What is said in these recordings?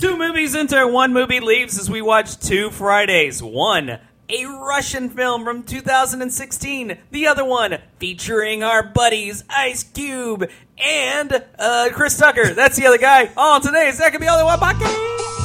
Two movies enter, one movie leaves as we watch two Fridays. One, a Russian film from 2016. The other one, featuring our buddies Ice Cube and uh, Chris Tucker. That's the other guy. On today's That Could Be Only One podcast.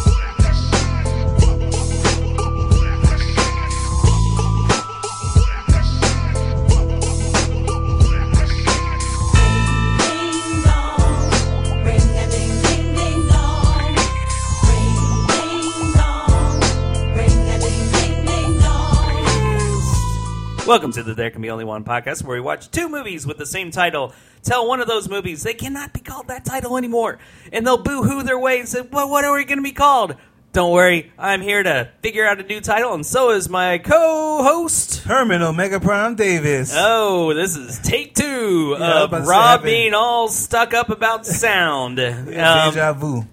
Welcome to the There Can Be Only One podcast, where we watch two movies with the same title. Tell one of those movies they cannot be called that title anymore, and they'll boo-hoo their way and say, "Well, what are we going to be called?" Don't worry, I'm here to figure out a new title, and so is my co-host. Herman Omega Prime Davis. Oh, this is take two Yeah, I was of about to say, Rob being all stuck up about sound. Um, Deja vu.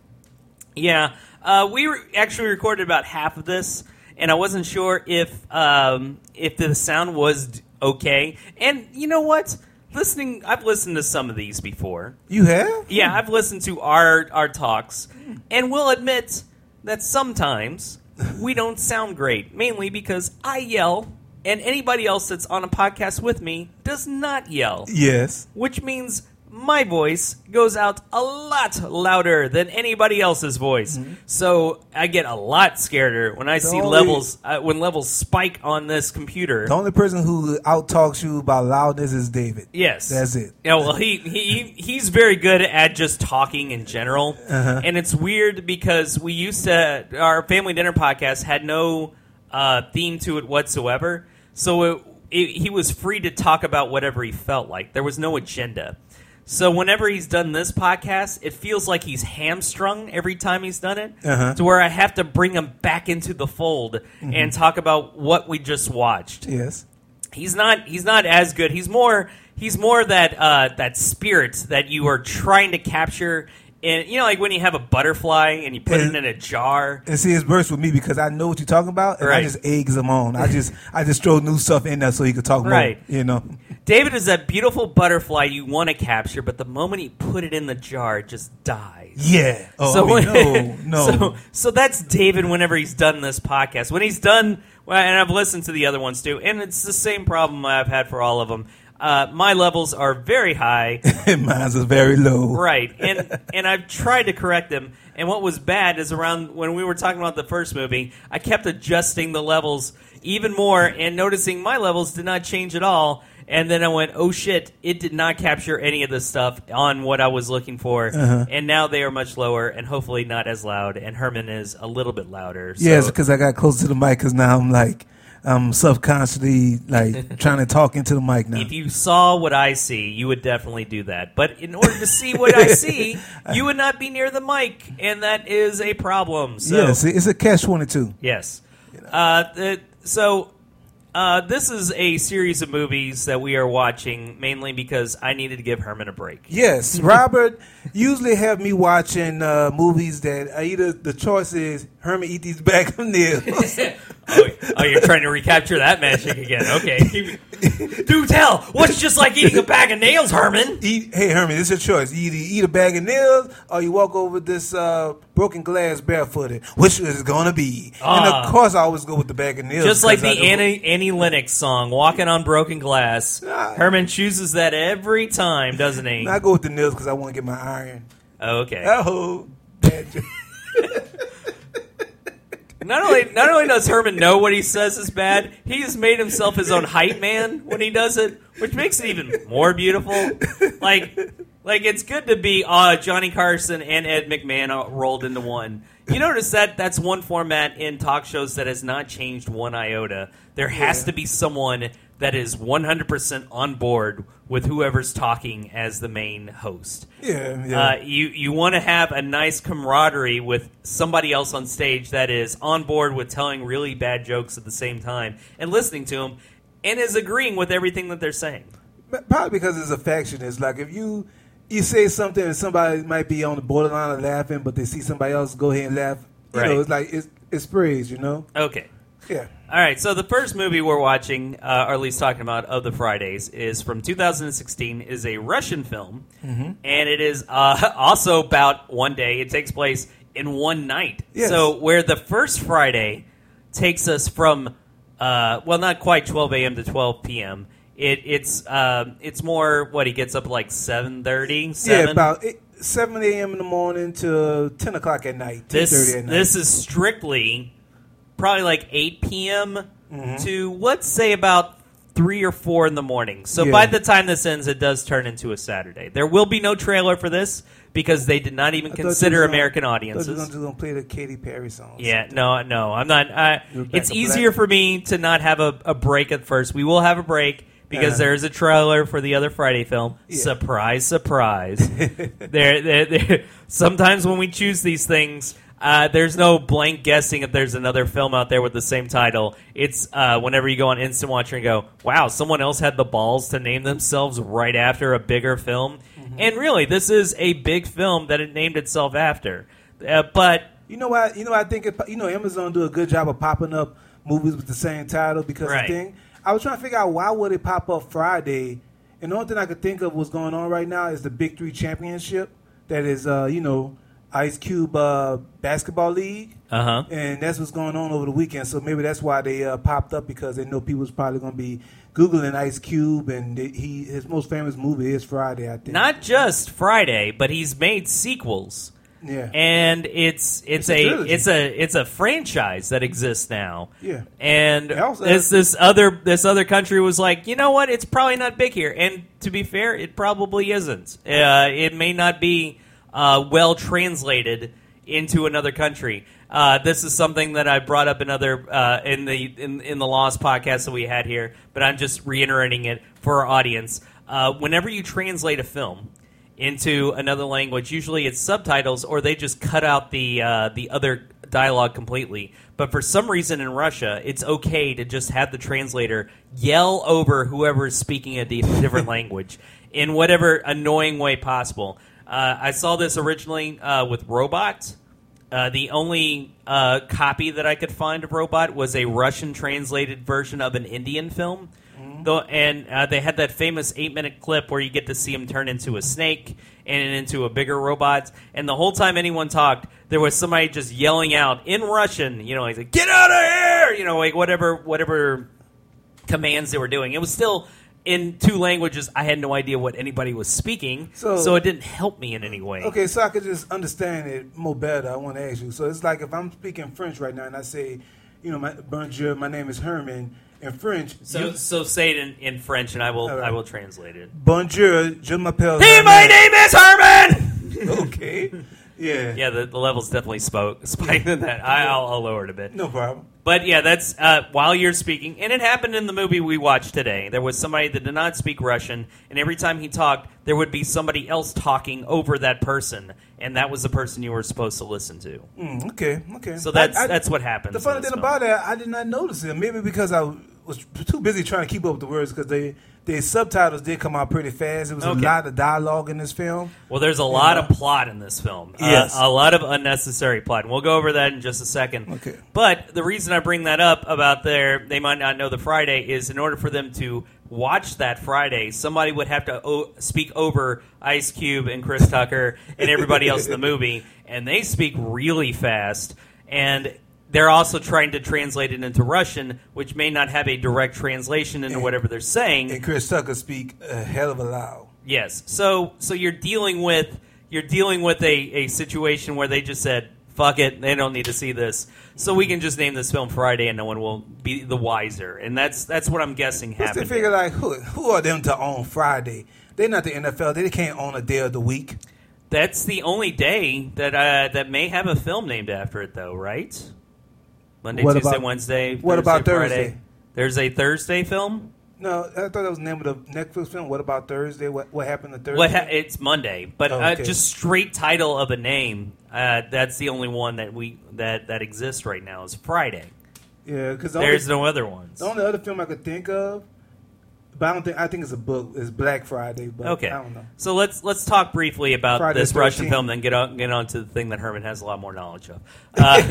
yeah, uh, we re- actually recorded about half of this, and I wasn't sure if um, if the sound was okay. And you know what? Listening, I've listened to some of these before. You have? Yeah, I've listened to our our talks, and we'll admit that sometimes we don't sound great. Mainly because I yell, and anybody else that's on a podcast with me does not yell Yes. which means my voice goes out a lot louder than anybody else's voice. So I get a lot scareder when I see only- levels uh, when levels spike on this computer. The only person who outtalks you about loudness is David. Yes, That's it. Yeah, well, he, he he's very good at just talking in general, Uh-huh. and it's weird because we used to our family dinner podcast had no uh, theme to it whatsoever, so it, it, he was free to talk about whatever he felt like. There was no agenda. So whenever he's done this podcast, it feels like he's hamstrung every time he's done it, Uh-huh. to where I have to bring him back into the fold Mm-hmm. and talk about what we just watched Yes. he's not he's not as good. He's more he's more that uh, that spirit that you are trying to capture. And you know, like when you have a butterfly and you put it in a jar. And see, it's worse with me because I know what you're talking about, and Right. I just eggs him on. I just, I just throw new stuff in there so he could talk Right. more. You know. David is that beautiful butterfly you want to capture, but the moment you put it in the jar, it just dies. Yeah. Oh, so I mean, no, no. So, so that's David. Whenever he's done this podcast, when he's done, well, and I've listened to the other ones too, and it's the same problem I've had for all of them. Uh, my levels are very high. Mine's is very low. right and and i've tried to correct them and what was bad is around when we were talking about the first movie i kept adjusting the levels even more and noticing my levels did not change at all and then i went oh shit it did not capture any of the stuff on what i was looking for and now they are much lower and hopefully not as loud and herman is a little bit louder so Yes, because I got close to the mic. Because now I'm like, I'm subconsciously like trying to talk into the mic now. if you saw what I see, you would definitely do that. But in order to see what I see, you would not be near the mic, and that is a problem. So, yes, it's a catch twenty two. yes. Uh, the, so, uh, this is a series of movies that we are watching mainly because I needed to give Herman a break. Yes, Robert usually have me watching uh, movies that are either the choice is Herman eat these bag of nails. Oh, oh, you're trying to recapture that magic again. Okay. Do tell. What's just like eating a bag of nails, Herman? eat, hey Herman, it's your choice. You either eat a bag of nails or you walk over this uh, broken glass barefooted. Which is it gonna be? and Ah. of course, I always go with the bag of nails. Just like the I Annie, Annie Lennox song, Walking on Broken Glass. Ah. Herman chooses that every time, doesn't he? I go with the nails because I want to get my iron. Oh, okay. Oh. Not only not only does Herman know what he says is bad, he has made himself his own hype man when he does it, which makes it even more beautiful. Like like it's good to be uh, Johnny Carson and Ed McMahon rolled into one. You notice that that's one format in talk shows that has not changed one iota. There has Yeah. to be someone that is 100% on board with whoever's talking as the main host. yeah, yeah. Uh, you you want to have a nice camaraderie with somebody else on stage that is on board with telling really bad jokes at the same time and listening to them and is agreeing with everything that they're saying. Probably because it's affection. It's like if you you say something and somebody might be on the borderline of laughing, but they see somebody else go ahead and laugh. You Right. know, it's like it's it's praise. You know. Okay. Yeah. All right, so the first movie we're watching, uh, or at least talking about, of the Fridays is from 2016. is a Russian film, and it is uh, also about one day. It takes place in one night. Yes. So where the first Friday takes us from uh, well, not quite 12 a.m. to 12 p.m. It, it's um, it's more what he gets up like 7:30. Yeah, about eight, seven a.m. in the morning to ten o'clock at night. This at night. this is strictly probably like 8 p.m. Mm-hmm. to let's say about three or four in the morning. So Yeah. by the time this ends, it does turn into a Saturday. There will be no trailer for this because they did not even I thought you was consider gonna- American audiences. you were gonna- gonna play the Katy Perry song. Yeah, no, no, I'm not. I, it's Black. easier for me to not have a, a break at first. We will have a break because Uh-huh. there's a trailer for the other Friday film. Yeah. Surprise, surprise. there, there, there, sometimes when we choose these things, uh, there's no blank guessing if there's another film out there with the same title. It's uh, whenever you go on Instant Watcher and go, wow, someone else had the balls to name themselves right after a bigger film. Mm-hmm. And really, this is a big film that it named itself after. Uh, but You know what? You know I think it, you know Amazon do a good job of popping up movies with the same title because Right. the thing I was trying to figure out why would it pop up Friday, and the only thing I could think of was going on right now is the Big Three Championship that is uh, you know Ice Cube uh, basketball league. uh huh. And that's what's going on over the weekend. So maybe that's why they uh, popped up because they know people's probably going to be googling Ice Cube, and he his most famous movie is Friday. I think. not just Friday, but he's made sequels, yeah. and it's it's, It's a a, it's a it's a franchise that exists now. Yeah. and also this this other this other country was like, you know what? It's probably not big here, and to be fair, it probably isn't. Uh, it may not be uh, well translated into another country. Uh, this is something that I brought up in other uh, in the in, in the Lost podcast that we had here, but I'm just reiterating it for our audience. Uh, whenever you translate a film into another language, usually it's subtitles or they just cut out the uh, the other dialogue completely. But for some reason in Russia, it's okay to just have the translator yell over whoever is speaking a different language in whatever annoying way possible. Uh, I saw this originally uh, with Robot. Uh, the only uh, copy that I could find of Robot was a Russian translated version of an Indian film. Though, and uh, they had that famous eight minute clip where you get to see him turn into a snake and into a bigger robot. And the whole time anyone talked, there was somebody just yelling out in Russian, you know, he's like, get out of here! You know, like whatever, whatever commands they were doing. It was still in two languages. I had no idea what anybody was speaking, so, So- it didn't help me in any way. Okay, so I could just understand it more better. I want to ask you. So it's like if I'm speaking French right now and I say, you know, my, bonjour, my name is Herman. In French, So, you- so say it in, in French, and I will right. I will translate it. bonjour, je m'appelle. Hey, my name is Herman. Okay, yeah, yeah, the, the levels definitely spoke spiked in that. I, I'll, I'll lower it a bit. no problem. But yeah, that's uh, while you're speaking, and it happened in the movie we watched today. There was somebody that did not speak Russian, and every time he talked, there would be somebody else talking over that person, and that was the person you were supposed to listen to. Mm, okay, okay. So that's I- I- that's what happened. The funny thing film. about that, I did not notice it. Maybe because I was too busy trying to keep up with the words because they the subtitles did come out pretty fast. It was Okay. a lot of dialogue in this film. Well, there's a lot Yeah. of plot in this film. Uh, a lot of unnecessary plot. And we'll go over that in just a second. Okay. But the reason I bring that up about their, they might not know the Friday, is in order for them to watch that Friday, somebody would have to o- speak over Ice Cube and Chris Tucker and everybody else in the movie. And they speak really fast. And they're also trying to translate it into Russian, which may not have a direct translation into And- whatever they're saying. And Chris Tucker speak a hell of a loud. Yes. So so you're dealing with you're dealing with a, a situation where they just said, fuck it, they don't need to see this. So we can just name this film Friday and no one will be the wiser. And that's that's what I'm guessing Plus, they happened. figure like, who, who are them to own Friday? They're not the NFL. They can't own a day of the week. That's the only day that uh, that may have a film named after it though, right? Monday, What Tuesday, about- Wednesday. what Thursday, about Friday. Thursday? There's a Thursday film. No, I thought that was the name of the Netflix film. What about Thursday? What what happened to Thursday? What ha- it's Monday, but Oh, uh, just straight title of a name. Uh, that's the only one that we that that exists right now is Friday. yeah, because There's no other ones. The only other film I could think of But I don't think I think it's a book. It's Black Friday, but Okay. I don't know. So let's let's talk briefly about Friday this the Russian film, then get on get on to the thing that Herman has a lot more knowledge of. Uh,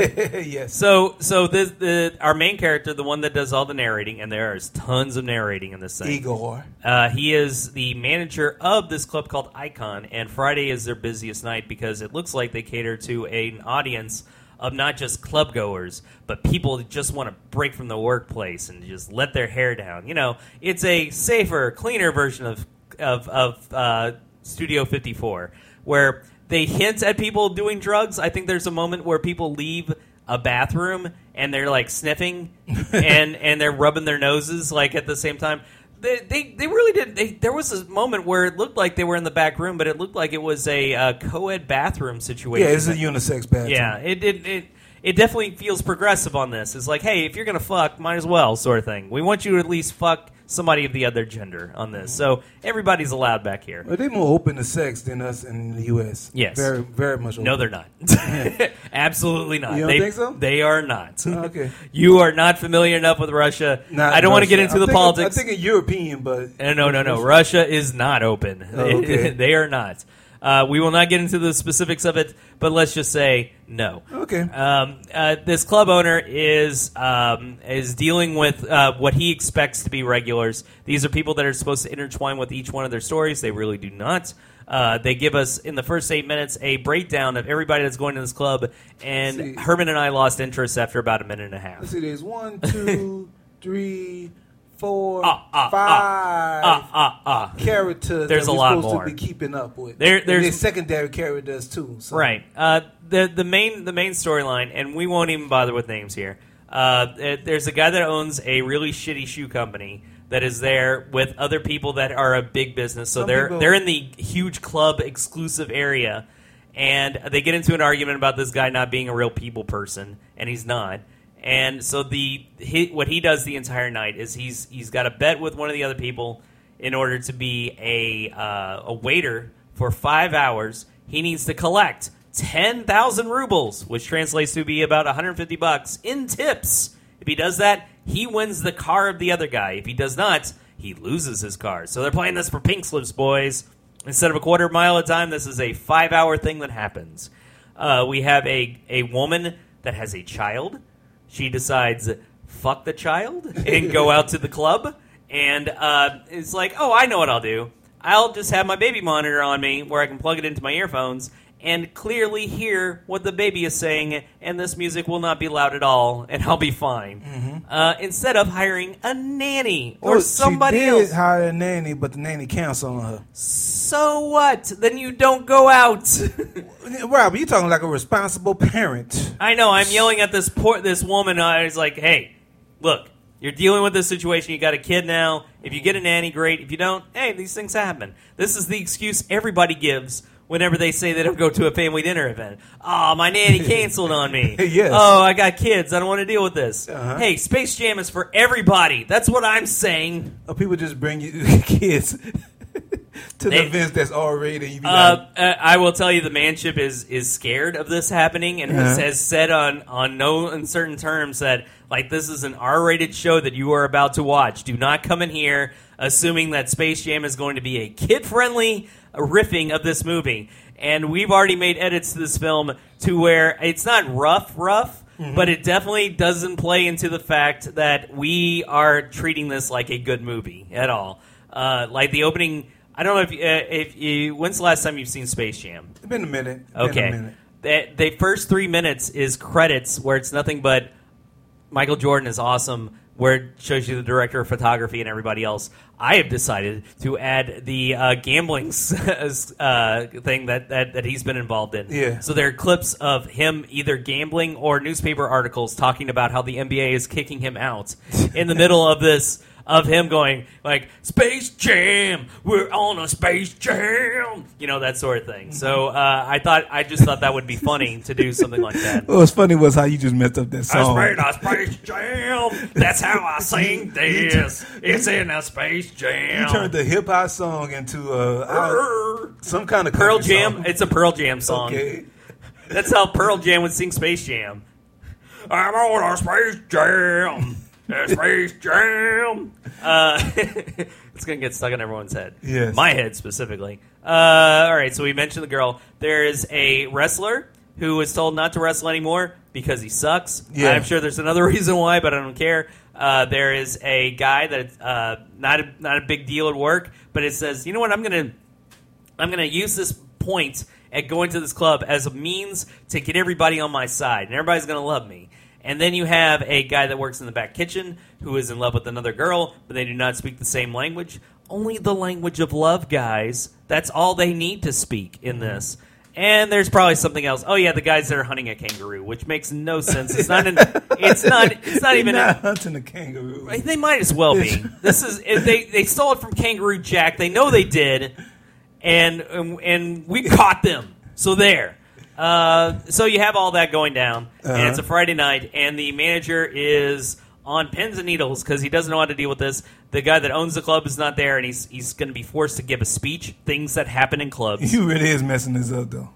yes. so so this the our main character, the one that does all the narrating, and there is tons of narrating in this thing. Igor. Uh, he is the manager of this club called Icon, and Friday is their busiest night because it looks like they cater to an audience of not just club goers, but people that just want to break from the workplace and just let their hair down. You know, it's a safer, cleaner version of of, of uh, Studio 54, where they hint at people doing drugs. I think there's a moment where people leave a bathroom and they're like sniffing and and they're rubbing their noses like at the same time. They, they, they really did. They, there was a moment where it looked like they were in the back room, but it looked like it was a uh, co-ed bathroom situation. Yeah, it's a unisex bathroom. Yeah, it it, it it definitely feels progressive on this. It's like, hey, if you're gonna fuck, might as well, sort of thing. We want you to at least fuck somebody of the other gender on this, so everybody's allowed back here. Are they more open to sex than us in the U.S.? Yes. Very, very much open. No, they're not. Absolutely not. You don't they, think so? They are not. Okay. You are not familiar enough with Russia. Not I don't want to get into I'm the thinking- politics. I'm thinking European, but Uh, no, no, no. Russia is not open. Oh, okay. they are not. Uh, we will not get into the specifics of it, but let's just say no. okay. Um, uh, this club owner is um, is dealing with uh, what he expects to be regulars. These are people that are supposed to intertwine with each one of their stories. They really do not. Uh, they give us in the first eight minutes a breakdown of everybody that's going to this club, and See. Herman and I lost interest after about a minute and a half. Let's see. There's one, two, three, four, Ah, ah, five ah. characters. There's that a lot supposed more. to be keeping up with. There- there's- there's secondary characters too. So. Right. Uh, the the main the main storyline, and we won't even bother with names here. Uh, there's a guy that owns a really shitty shoe company that is there with other people that are a big business. So Some they're people- they're in the huge club exclusive area, and they get into an argument about this guy not being a real people person, and he's not. And so the he, what he does the entire night is he's he's got a bet with one of the other people in order to be a uh, a waiter for five hours. He needs to collect ten thousand rubles, which translates to be about 150 bucks in tips. If he does that, he wins the car of the other guy. If he does not, he loses his car. So they're playing this for pink slips, boys. Instead of a quarter mile a time, this is a five hour thing that happens. Uh, we have a, a woman that has a child. She decides, fuck the child, and go out to the club. And uh, it's like, oh, I know what I'll do. I'll just have my baby monitor on me where I can plug it into my earphones and clearly hear what the baby is saying, and this music will not be loud at all, and I'll be fine. Uh, instead of hiring a nanny or Oh, somebody she did else. hire a nanny, but the nanny canceled on her. So what? Then you don't go out. Rob, you're talking like a responsible parent. I know. I'm yelling at this poor this woman. I was like, "Hey, look, you're dealing with this situation. You got a kid now. If you get a nanny, great. If you don't, hey, these things happen. This is the excuse everybody gives whenever they say they don't go to a family dinner event. Oh, my nanny canceled on me. Yes. Oh, I got kids. I don't want to deal with this. Uh-huh. Hey, Space Jam is for everybody. That's what I'm saying. Or people just bring you kids to They- the events that's all rated. And you be Uh, uh, I will tell you, the manship is is scared of this happening and Uh-huh. has said on on no uncertain terms that like this is an R-rated show that you are about to watch. Do not come in here assuming that Space Jam is going to be a kid-friendly riffing of this movie. And we've already made edits to this film to where it's not rough, rough. But it definitely doesn't play into the fact that we are treating this like a good movie at all. Uh, like the opening, I don't know if you, uh, if you. When's the last time you've seen Space Jam? it's been a minute. Been a Okay. minute. The, the first three minutes is credits where it's nothing but Michael Jordan is awesome, where it shows you the director of photography and everybody else. I have decided to add the uh, gambling uh, thing that, that, that he's been involved in. Yeah. So there are clips of him either gambling or newspaper articles talking about how the NBA is kicking him out in the middle of this. Of him going like Space Jam, we're on a Space Jam, you know that sort of thing. So uh, I thought I just thought that would be funny to do something like that. What was funny was how you just messed up that song. I made a Space Jam. That's how I sing this. It's in a Space Jam. You turned the hip hop song into uh, some kind of Pearl Jam. song. It's a Pearl Jam song. Okay. That's how Pearl Jam would sing Space Jam. I'm on a Space Jam. Space Jam. Uh, it's gonna get stuck in everyone's head. Yes. my head specifically. Uh, all right, so we mentioned the girl. There is a wrestler who was told not to wrestle anymore because he sucks. Yeah. I'm sure there's another reason why, but I don't care. Uh, there is a guy that uh, not a, not a big deal at work, but it says, you know what, I'm gonna I'm going to use this point at going to this club as a means to get everybody on my side, and everybody's going to love me. And then you have a guy that works in the back kitchen who is in love with another girl, but they do not speak the same language. Only the language of love, guys. That's all they need to speak in mm-hmm. this. And there's probably something else. Oh yeah, the guys that are hunting a kangaroo, which makes no sense. It's not. An, it's not. It's not even. not A, hunting a kangaroo. they might as well be. This is if they they stole it from Kangaroo Jack. They know they did, and and, and we caught them. So there. Uh, so you have all that going down, and Uh-huh. it's a Friday night, and the manager is on pins and needles because he doesn't know how to deal with this. The guy that owns the club is not there, and he's he's going to be forced to give a speech. Things that happen in clubs. He really is messing this up though.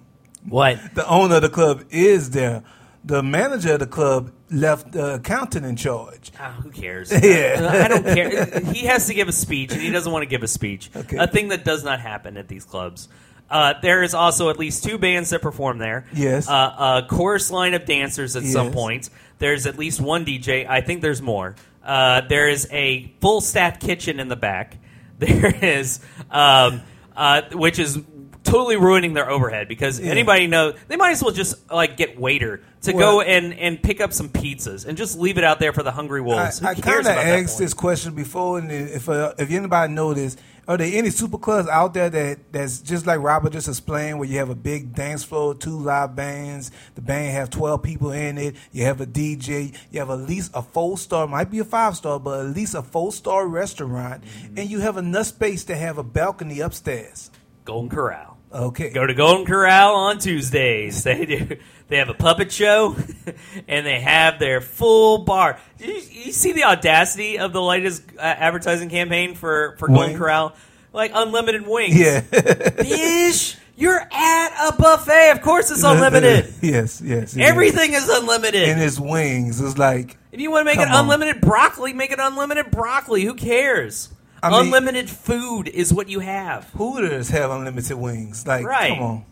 what? The owner of the club is there. The manager of the club left the accountant in charge. Ah, who cares? Yeah. I don't care. He has to give a speech, and he doesn't want to give a speech. Okay. A thing that does not happen at these clubs. Uh, there is also at least two bands that perform there. Yes. Uh, a chorus line of dancers at some point. There's at least one DJ. I think there's more. Uh, there is a full staff kitchen in the back. There is, um, uh, which is totally ruining their overhead because Yeah. anybody know they might as well just like get waiter to Well- go and and pick up some pizzas and just leave it out there for the hungry wolves. Who I kind of asked this question before, and if uh, if anybody this, are there any super clubs out there that that's just like Robert just explained, where you have a big dance floor, two live bands, the band have twelve people in it, you have a DJ, you have at least a four star, might be a five star, but at least a four star restaurant, Mm-hmm. and you have enough space to have a balcony upstairs. Golden Corral. Okay, Go to Golden Corral on Tuesdays. They do. They have a puppet show, and they have their full bar. You, you see the audacity of the latest uh, advertising campaign for for Golden Wing. Corral? Like unlimited wings. yeah, Bish, you're at a buffet. Of course, it's unlimited. yes, yes. Everything is unlimited. and its wings is like. If you want to make it Come on. unlimited broccoli, make it unlimited broccoli. Who cares? I mean- unlimited food is what you have. Hooters have unlimited wings. Like, Right. come on.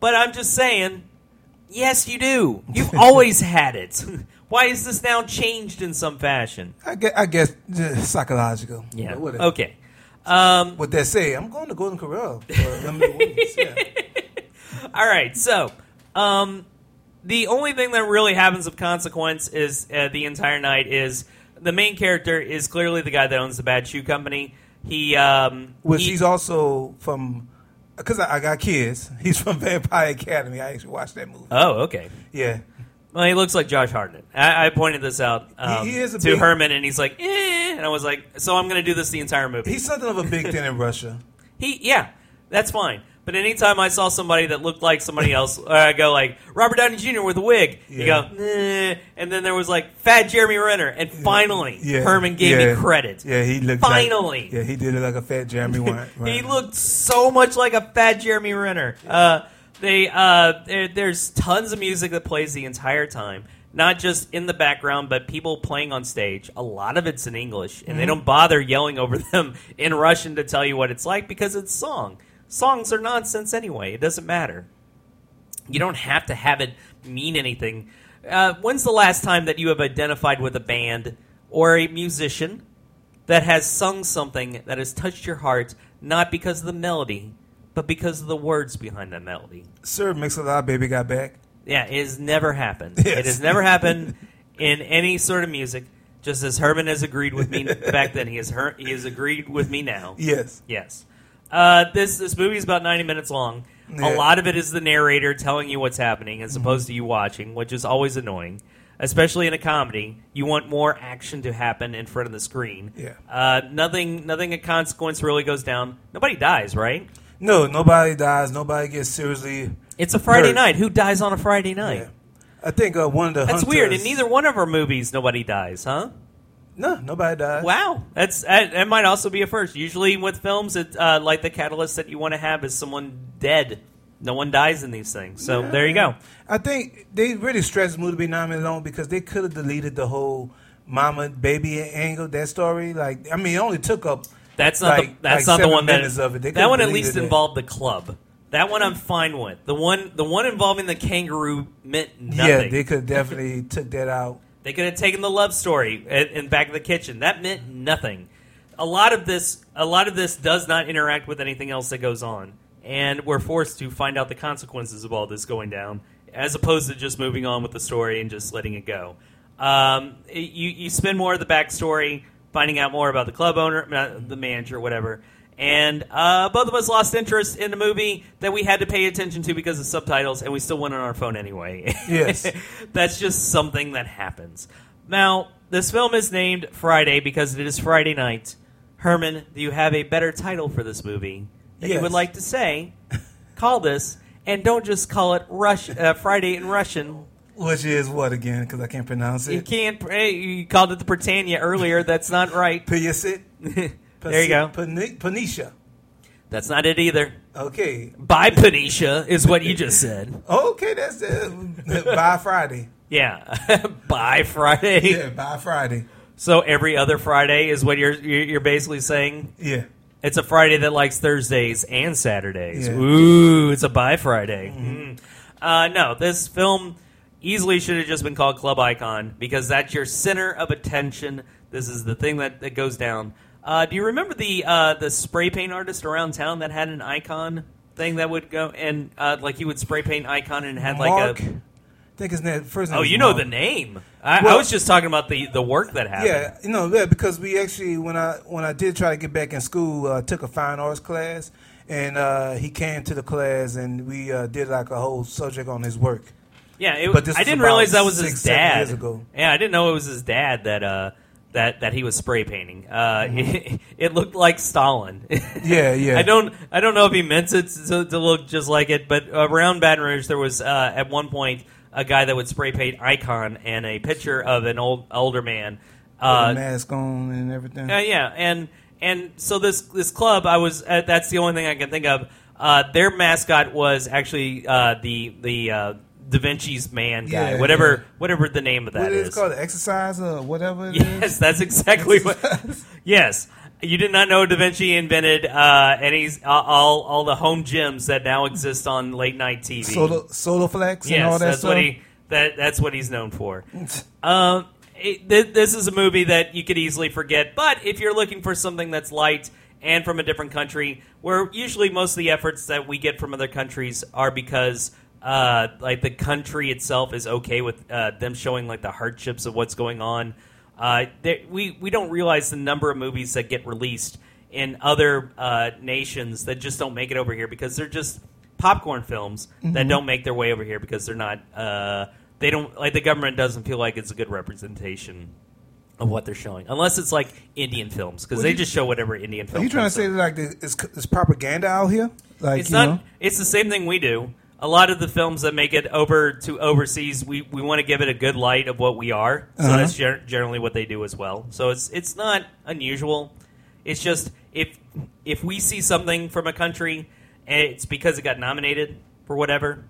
But I'm just saying, yes, you do. You've always had it. Why is this now changed in some fashion? I guess, I guess psychological. Yeah. Whatever. Okay. Um, What they say, I'm going to Golden Corral. Yeah. all right. So, um, the only thing that really happens of consequence is uh, the entire night is the main character is clearly the guy that owns the bad shoe company. He, um, Which he- he's also from, because I, I got kids. He's from Vampire Academy. I actually watched that movie. Oh, okay. yeah. Well, he looks like Josh Hartnett. I, I pointed this out um, He- he is a to big- Herman, and he's like, eh. And I was like, so I'm going to do this the entire movie. He's something of a big thing in Russia. He, yeah, that's fine. But anytime I saw somebody that looked like somebody else, I go like Robert Downey Jr. with a wig, you go, nah. and then there was like Fat Jeremy Renner, and finally Yeah. Herman gave yeah. me credit. Yeah, he looked Finally. Like, yeah, he did look like a fat Jeremy Wine. He looked so much like a Fat Jeremy Renner. Uh, they uh, there's tons of music that plays the entire time. Not just in the background, but people playing on stage. A lot of it's in English, and they don't bother yelling over them in Russian to tell you what it's like because it's song. Songs are nonsense anyway. It doesn't matter. You don't have to have it mean anything. Uh, when's the last time that you have identified with a band or a musician that has sung something that has touched your heart, not because of the melody, but because of the words behind that melody? Sir Mix-a-Lot, baby got back. Yeah, it has never happened. Yes. It has never happened in any sort of music. Just as Herman has agreed with me back then, he has he has agreed with me now. Yes. Yes. Uh, this this movie is about ninety minutes long. Yeah. A lot of it is the narrator telling you what's happening, as opposed to you watching, which is always annoying. Especially in a comedy, you want more action to happen in front of the screen. Yeah. Uh, nothing nothing of consequence really goes down. Nobody dies, right? No, nobody dies. Nobody gets seriously. It's a Friday Hurt. night. Who dies on a Friday night? Yeah. I think uh, one of the That's hunters, weird. In neither one of our movies, nobody dies, huh? No, nobody dies. Wow, that's that, that might also be a first. Usually with films, it uh, like the catalyst that you want to have is someone dead. No one dies in these things. So there you go. I think they really stretched the movie to be nine minutes long because they could have deleted the whole mama baby angle. That story, like I mean, it only took up. That's not like, the, that's like not the seven one that minutes of it. They that could've one at deleted least involved the club. That one I'm fine with. The one the one involving the kangaroo meant Yeah, they could definitely took that out. They could have taken the love story in, in back of the kitchen. That meant nothing. A lot of this, a lot of this does not interact with anything else that goes on, and we're forced to find out the consequences of all this going down, as opposed to just moving on with the story and just letting it go. Um, you you spend more of the backstory, finding out more about the club owner, the manager, whatever. And uh, both of us lost interest in the movie that we had to pay attention to because of subtitles, and we still went on our phone anyway. Yes. That's just something that happens. Now, this film is named Friday because it is Friday night. Herman, do you have a better title for this movie that you would like to say? Call this, and don't just call it Rush uh, Friday in Russian. Which is what again? Because I can't pronounce it. You can't. You called it the Britannia earlier. That's not right. Piyasit. there you go. Panisha. That's not it either. Okay. By Panisha, is what you just said. Okay, that's it. by Friday. Yeah. Bye, Friday. Yeah, by Friday. So every other Friday is what you're you're you're basically saying. Yeah. It's a Friday that likes Thursdays and Saturdays. Yeah. Ooh, it's a by Friday. Mm. Uh, no, this film easily should have just been called Club Icon because that's your center of attention. This is the thing that, that goes down. Uh, do you remember the uh, the spray paint artist around town that had an icon thing that would go and uh, like he would spray paint icon and had Mark. like a I think his name first name. oh you know Mark. the name. I, I was just talking about the the work that happened. Yeah, you know, yeah, because we actually when I when I did try to get back in school, uh, took a fine arts class, and uh, he came to the class and we uh, did like a whole subject on his work. Yeah, it, But this I didn't realize that was his six, seven dad. Yeah, I didn't know it was his dad that uh, that that he was spray painting. Uh, Mm-hmm. it, it looked like Stalin. Yeah, yeah. I don't I don't know if he meant it to, to look just like it, but around Baton Rouge there was uh, at one point a guy that would spray paint icon and a picture of an old older man. With Uh, mask on and everything. uh, yeah, and and so this this club, I was uh, that's the only thing I can think of. Uh, their mascot was actually uh, the the uh, Da Vinci's man guy, Yeah, whatever yeah. whatever the name of that what is. is it called? Exercise or whatever it is. Yes, that's exactly what. yes, you did not know Da Vinci invented uh, any uh, all all the home gyms that now exist on late night TV. Solo, Soloflex and yes, all that that's stuff. what he that that's what he's known for. Um, it, th- this is a movie that you could easily forget, but if you're looking for something that's light and from a different country, where usually most of the efforts that we get from other countries are because uh, like the country itself is okay with uh, them showing like the hardships of what's going on. Uh, we we don't realize the number of movies that get released in other uh, nations that just don't make it over here because they're just popcorn films that don't make their way over here because they're not uh, they don't like the government doesn't feel like it's a good representation of what they're showing unless it's like Indian films because they you- just show whatever Indian film. Are you trying to say that, like it's, it's propaganda out here? Like it's not? know? It's the same thing we do. A lot of the films that make it over to overseas, we, we want to give it a good light of what we are. So Uh-huh. that's ger- generally what they do as well. So it's it's not unusual. It's just if if we see something from a country it's because it got nominated for whatever,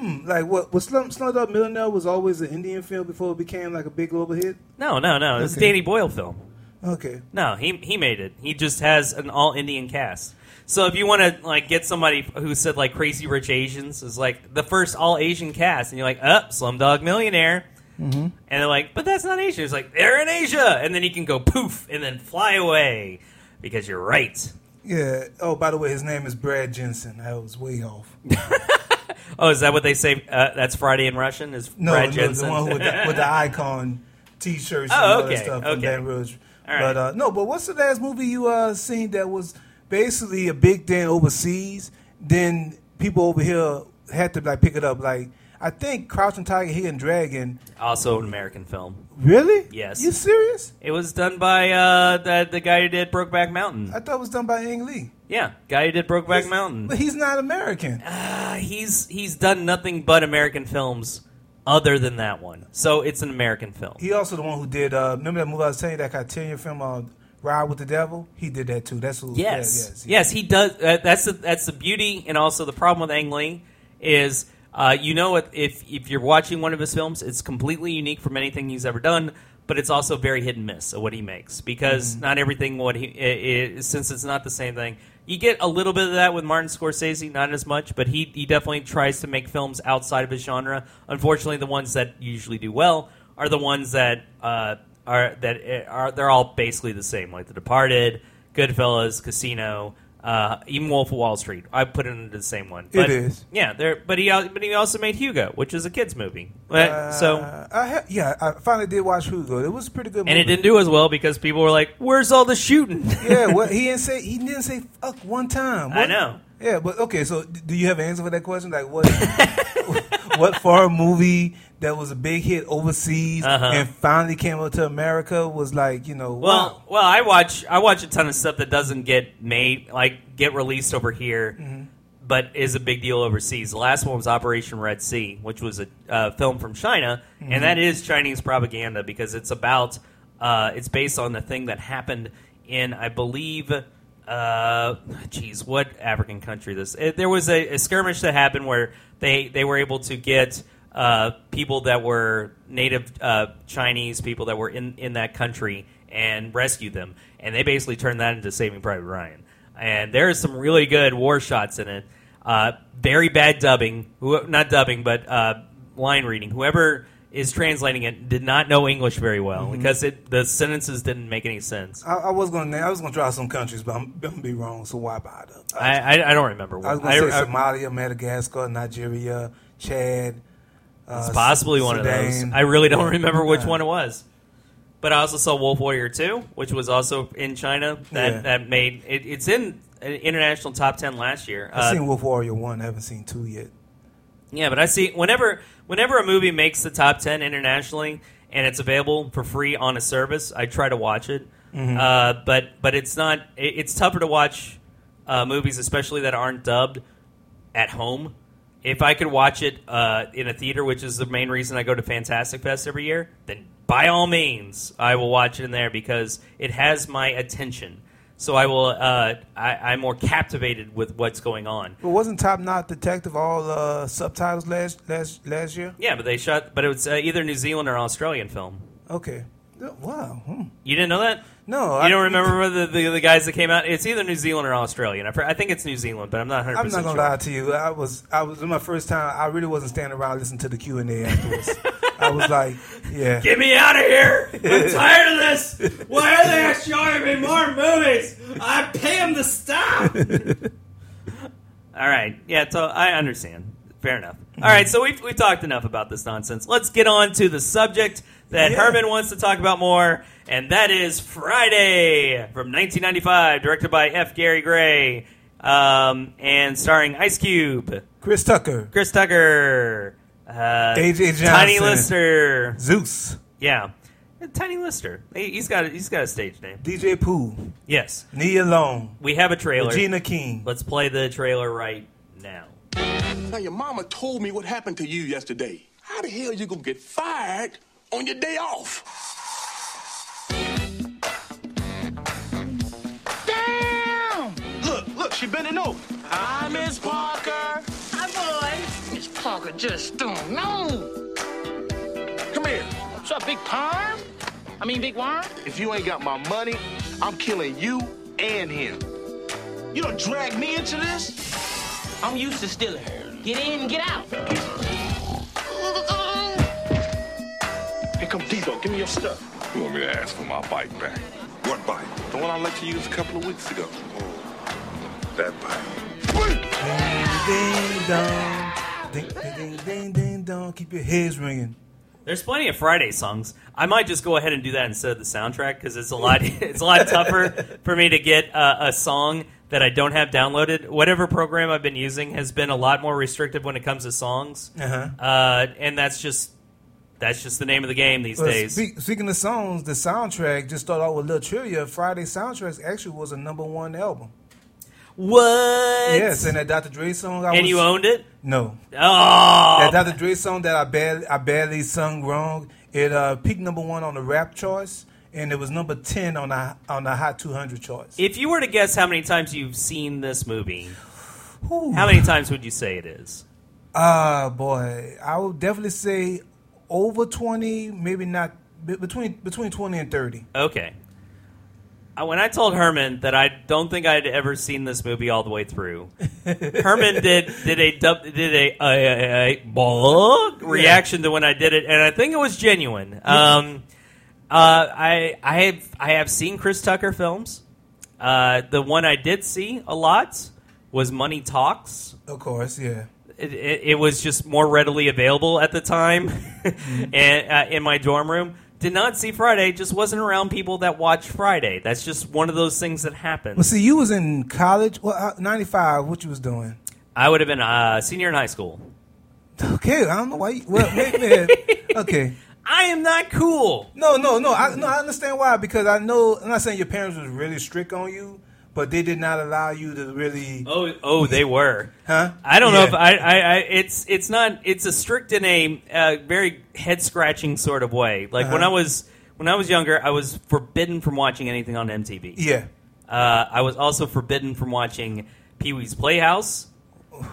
Like what? Was Slum, Slumdog Millionaire was always an Indian film before it became like a big global hit? no, no, no, it's a Okay. Danny Boyle film. Okay. No, he he made it. He just has an all Indian cast. So if you want to like get somebody who said like Crazy Rich Asians is like the first all Asian cast, and you're like, up, Slumdog Millionaire, mm-hmm. and they're like, but that's not Asia. It's like they're in Asia, and then he can go poof and then fly away because you're right. Yeah. Oh, by the way, his name is Brad Jensen. I was way off. Oh, is that what they say? Uh, that's Friday in Russian. Is No, Brad no, Jensen? the one with the, with the icon T-shirts and Oh, all okay, that stuff from okay. Rouge. All right. But uh, no, but what's the last movie you uh seen that was basically a big thing overseas? Then people over here had to like pick it up. Like I think Crouching Tiger, Hidden Dragon. also an American film. Really? Yes. You serious? It was done by uh, the the guy who did Brokeback Mountain. I thought it was done by Ang Lee. Yeah, guy who did Brokeback Mountain. But he's not American. Uh, he's he's done nothing but American films other than that one. So it's an American film. He also the one who did. Uh, remember that movie I was telling you that Criterion film, uh, Ride with the Devil. He did that too. That's who. Yes, yeah, yes, yes, he does. Uh, that's the that's the beauty, and also the problem with Ang Lee is Uh, you know, if- if if you're watching one of his films, it's completely unique from anything he's ever done, but it's also very hit and miss of what he makes because Mm-hmm. not everything what he i i since it's not the same thing. You get a little bit of that with Martin Scorsese, not as much, but he he definitely tries to make films outside of his genre. Unfortunately, the ones that usually do well are the ones that uh, are that are they're all basically the same, like The Departed, Goodfellas, Casino. Uh, even Wolf of Wall Street, I put it into the same one. It But, is. yeah. There, but he al- but he also made Hugo, which is a kids movie. Uh, so I ha- yeah, I finally did watch Hugo. It was a pretty good. and it didn't do as well because people were like, "Where's all the shooting?" yeah, well, he didn't say he didn't say fuck one time. I know. Yeah, but okay. So, do you have an answer for that question? Like, what what foreign movie that was a big hit overseas Uh-huh. and finally came up to America was like, you know, Well, wow. well, I watch I watch a ton of stuff that doesn't get made, like get released over here, Mm-hmm. but is a big deal overseas. The last one was Operation Red Sea, which was a uh, film from China, Mm-hmm. and that is Chinese propaganda because it's about uh, it's based on the thing that happened in, I believe. Uh, geez, what African country this? It, there was a, a skirmish that happened where they they were able to get uh, people that were native uh, Chinese people that were in, in that country and rescued them. And they basically turned that into Saving Private Ryan. And there is some really good war shots in it. Uh, very bad dubbing, who, not dubbing, but uh, line reading. Whoever is translating it did not know English very well because it, the sentences didn't make any sense. I, I was gonna I was gonna try some countries, but I'm, I'm gonna be wrong. So why bother? I, I, I don't remember. What. I was gonna say I- Somalia, Madagascar, Nigeria, Chad. Uh, It's possibly one of those. I really don't remember which one it was. But I also saw Wolf Warrior 2, which was also in China. That Yeah. that made it, it's in an international top 10 last year. I've Uh, seen Wolf Warrior one. I haven't seen two yet. yeah, but I see whenever whenever a movie makes the top 10 internationally and it's available for free on a service, I try to watch it. Mm-hmm. Uh, but but it's not it, it's tougher to watch uh, movies especially that aren't dubbed at home. If I could watch it uh, in a theater, which is the main reason I go to Fantastic Fest every year, then by all means I will watch it in there because it has my attention. So I will. Uh, I, I'm more captivated with what's going on. But wasn't Top Knot Detective all uh, subtitles last last last year? Yeah, but they shot. But it was uh, either New Zealand or Australian film. Okay. Wow. Hmm. You didn't know that? No, You don't remember the, the the guys that came out? It's either New Zealand or Australian. I, I think it's New Zealand, but I'm not 100. I'm not gonna sure. lie to you. I was I was in my first time. I really wasn't standing around listening to the Q and A afterwards. I was like, yeah. Get me out of here! I'm tired of this. Why are they showing me more movies? I pay them to stop. All right, yeah, so I understand. Fair enough. All right, so we've, we've talked enough about this nonsense. Let's get on to the subject that Yeah. Herman wants to talk about more, and that is Friday from 1995, directed by F. Gary Gray, um, and starring Ice Cube, Chris Tucker, Chris Tucker, uh, A.J. Tiny Lister, Zeus, yeah, Tiny Lister. He- He's got a, he's got a stage name. DJ Pooh, Yes, Nia Long, we have a trailer. Regina King. Let's play the trailer right now. Now, your mama told me what happened to you yesterday. How the hell you gonna get fired on your day off? Damn! Look, look, she bending over. Hi, Miss Parker. Hi, boy. Miss Parker just don't know. Come here. What's up, Big Perm? I mean, Big Worm? If you ain't got my money, I'm killing you and him. You don't drag me into this? I'm used to stealing. Get in, get out. Here come Debo. Give me your stuff. You want me to ask for my bike back? What bike? The one I let you use a couple of weeks ago. Oh, that bike. Ding dong, ding ding ding ding ding dong. Keep your heads ringing. There's plenty of Friday songs. I might just go ahead and do that instead of the soundtrack because it's a lot. it's a lot tougher for me to get uh, a song that I don't have downloaded. Whatever program I've been using has been a lot more restrictive when it comes to songs, Uh-huh. uh, and that's just that's just the name of the game these Well, days. speak, speaking of songs, the soundtrack just started out with little trivia. Friday soundtracks actually was a number one album. what? Yes, and that Dr. Dre song. I and was, you owned it. no. Oh, That Dr. Dre song that I barely, I barely sung wrong. It uh, peaked number one on the rap choice, and it was number ten on the on the Hot 200 choice. if you were to guess how many times you've seen this movie, Whew. how many times would you say it is? Uh boy, I would definitely say over twenty, maybe not between between twenty and thirty. Okay. When I told Herman that I don't think I'd ever seen this movie all the way through, Herman did did a did a, a, a, a reaction to when I did it, and I think it was genuine. Um, uh, I I have I have seen Chris Tucker films. Uh, the one I did see a lot was Money Talks. Of course, yeah. It, it, was just more readily available at the time, and uh, in my dorm room. Did not see Friday. Just wasn't around people that watch Friday. That's just one of those things that happens. Well, see, you was in college. Well, uh, ninety five. What you was doing? I would have been a senior in high school. Okay, I don't know why. You, well, wait, man. Okay. I am not cool. No, no, no. I no, I understand why because I know. I'm not saying your parents was really strict on you, but they did not allow you to really. Oh, oh, they were. Huh? I don't know if I, I, I. It's it's not. It's a strict in a uh, very head scratching sort of way. Like when Uh-huh. I was when I was younger, I was forbidden from watching anything on MTV. Yeah. Uh, I was also forbidden from watching Pee Wee's Playhouse,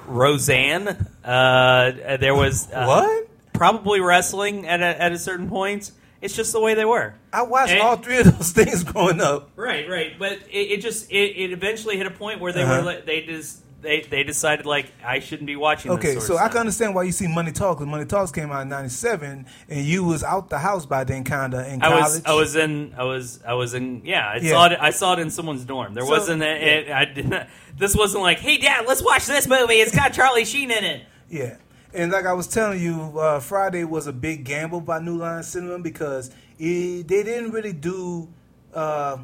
Roseanne. Uh, there was uh, What? Probably wrestling at a, at a certain point. It's just the way they were. I watched Eh. all three of those things growing up. Right, right. But it, it just it, it eventually hit a point where they Uh-huh. were they just they, they decided like I shouldn't be watching. this Okay, so I can understand why you see Money Talk because Money Talks came out in '97, and you was out the house by then, kinda in I college. was I was in I was I was in yeah I Yeah. saw it I saw it in someone's dorm. There So- wasn't a, it, I did not, this wasn't like hey dad let's watch this movie. It's got Charlie Sheen in it. Yeah. And like I was telling you, uh, Friday was a big gamble by New Line Cinema because it, they didn't really do uh,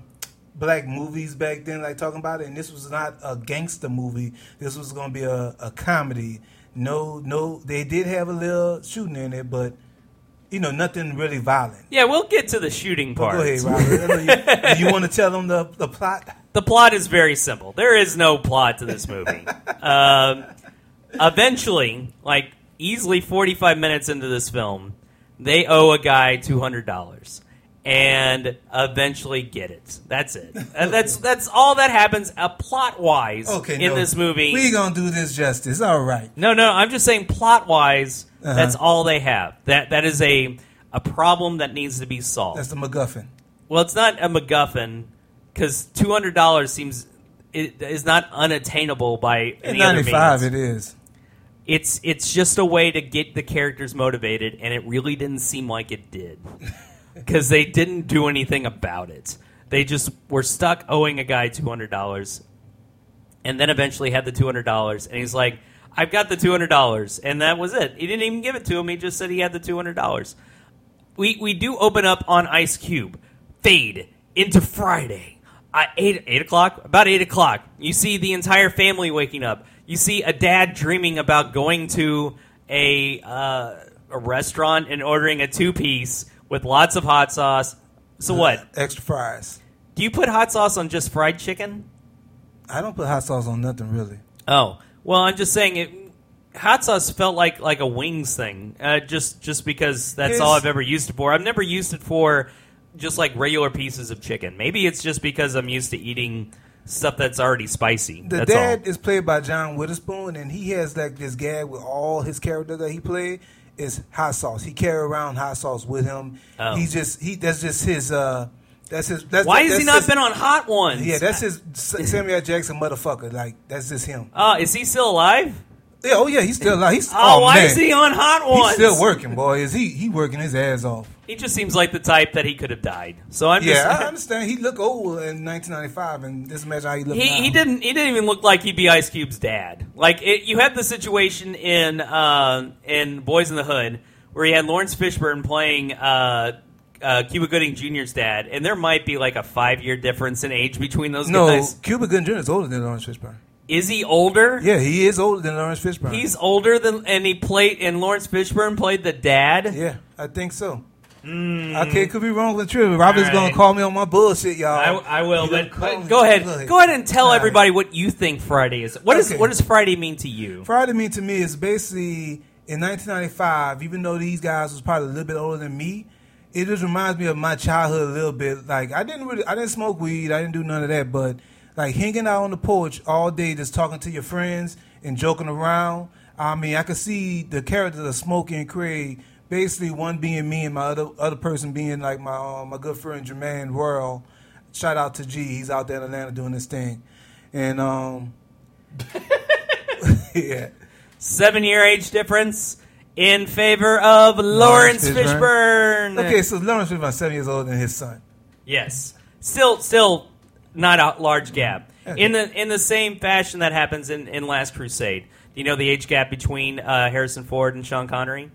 black movies back then, like talking about it. And this was not a gangster movie. This was going to be a, a comedy. No, no, they did have a little shooting in it, but you know, nothing really violent. Yeah, we'll get to the shooting part. go ahead, Robert. You, you want to tell them the the plot? The plot is very simple. There is no plot to this movie. um, eventually, like easily 45 minutes into this film, they owe a guy $200 and eventually get it. That's it. And that's that's all that happens uh, plot wise Okay, in no. this movie. we gonna do this justice. All right. No, no, I'm just saying plot wise, Uh-huh. that's all they have. That that is a a problem that needs to be solved. That's the MacGuffin. Well, it's not a MacGuffin because two hundred dollars seems it is not unattainable by any other '95, means. it is. It's it's just a way to get the characters motivated, and it really didn't seem like it did because they didn't do anything about it. They just were stuck owing a guy two hundred dollars, and then eventually had the two hundred dollars, and he's like, "I've got the two hundred dollars," and that was it. He didn't even give it to him. He just said he had the two hundred dollars. We we do open up on Ice Cube, fade into Friday. Uh, eight eight o'clock, about eight o'clock. You see the entire family waking up. You see a dad dreaming about going to a uh, a restaurant and ordering a two piece with lots of hot sauce. So what? Extra fries. Do you put hot sauce on just fried chicken? I don't put hot sauce on nothing really. Oh, well, I'm just saying it. Hot sauce felt like like a wings thing, uh, just just because that's all I've ever used it for. I've never used it for just like regular pieces of chicken. Maybe it's just because I'm used to eating stuff that's already spicy. The that's dad all. is played by John Witherspoon, and he has like this gag with all his characters that he played is hot sauce. He carry around hot sauce with him. Oh. He's just he. That's just his. uh That's his. That's, Why has he not his- been on Hot Ones? Yeah, that's his Samuel Jackson motherfucker. Like that's just him. Uh, is he still alive? Yeah, oh yeah, he's still alive. He's Oh, why man. is he on Hot Ones? He's still working, boy. Is he? He working his ass off. He just seems like the type that he could have died. So I'm Yeah, I understand. He looked old in 1995, and just imagine how he look He, now. he didn't he didn't even look like he'd be Ice Cube's dad. Like it, you had the situation in uh, in Boys in the Hood where he had Laurence Fishburne playing uh, uh, Cuba Gooding Jr.'s dad, and there might be like a five year difference in age between those No, guys. Cuba Gooding Jr. is older than Laurence Fishburne. Is he older? Yeah, he is older than Laurence Fishburne. He's older than and he played and Laurence Fishburne played the dad. Yeah, I think so. Hmm. Okay, could be wrong with trivia. Robert's All gonna call me on my bullshit, y'all. I, I will, but, but go ahead. Go ahead. Go ahead and tell right. everybody what you think Friday is. What is Okay. what does Friday mean to you? Friday mean to me is basically in 1995. Even though these guys was probably a little bit older than me, it just reminds me of my childhood a little bit. Like I didn't really, I didn't smoke weed, I didn't do none of that, but like hanging out on the porch all day, just talking to your friends and joking around. I mean, I could see the characters of Smokey and Craig. Basically, one being me and my other other person being like my uh, my good friend Jermaine Royal. Shout out to G. He's out there in Atlanta doing this thing, and um, yeah. Seven year age difference in favor of Laurence Fishburne. Okay, so Laurence Fishburne, seven years older than his son. Yes. Still, still not a large gap. In the in the same fashion that happens in, in Last Crusade. Do you know the age gap between uh, Harrison Ford and Sean Connery?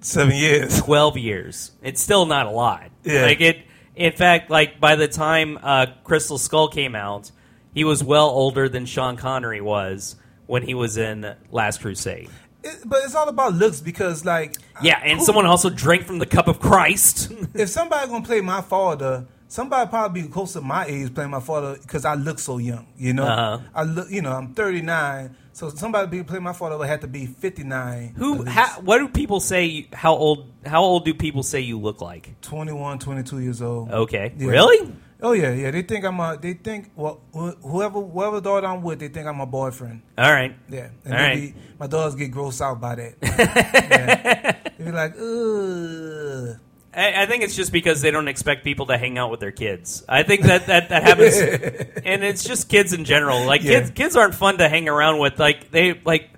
Seven years. Twelve years. It's still not a lot. Yeah. Like it. In fact, like by the time uh, Crystal Skull came out, he was well older than Sean Connery was when he was in Last Crusade. It, but it's all about looks because, like, Yeah, and who- someone also drank from the cup of Christ. if somebody gonna play my father, somebody probably be close to my age playing my father because I look so young. You know, Uh-huh. I look. You know, I'm 39, so somebody be playing my father would have to be 59. Who? How, what do people say? How old? How old do people say you look like? 21, 22 years old. Okay, Yeah. really? Oh yeah, yeah. They think I'm a. They think well, wh- whoever whoever daughter I'm with, they think I'm a boyfriend. All right. Yeah, and All right. be, my daughters get grossed out by that. yeah. They be like, ugh. I, I think it's just because they don't expect people to hang out with their kids. I think that that, that happens, and it's just kids in general. Like Yeah. kids, kids aren't fun to hang around with. Like they like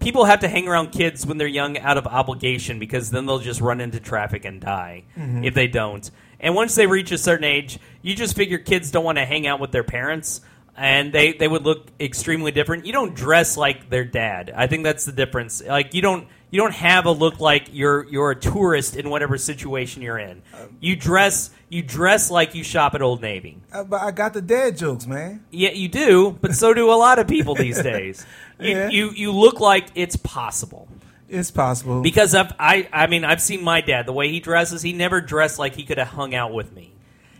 people have to hang around kids when they're young out of obligation because then they'll just run into traffic and die Mm-hmm. if they don't. And once they reach a certain age, you just figure kids don't want to hang out with their parents. And they, they would look extremely different. You don't dress like their dad. I think that's the difference. Like you don't you don't have a look like you're you're a tourist in whatever situation you're in. You dress you dress like you shop at Old Navy. Uh, But I got the dad jokes, man. Yeah, you do, but so do a lot of people these days. You, Yeah. you you look like it's possible It's possible. because I've, I I mean I've seen my dad the way he dresses. He never dressed like he could have hung out with me.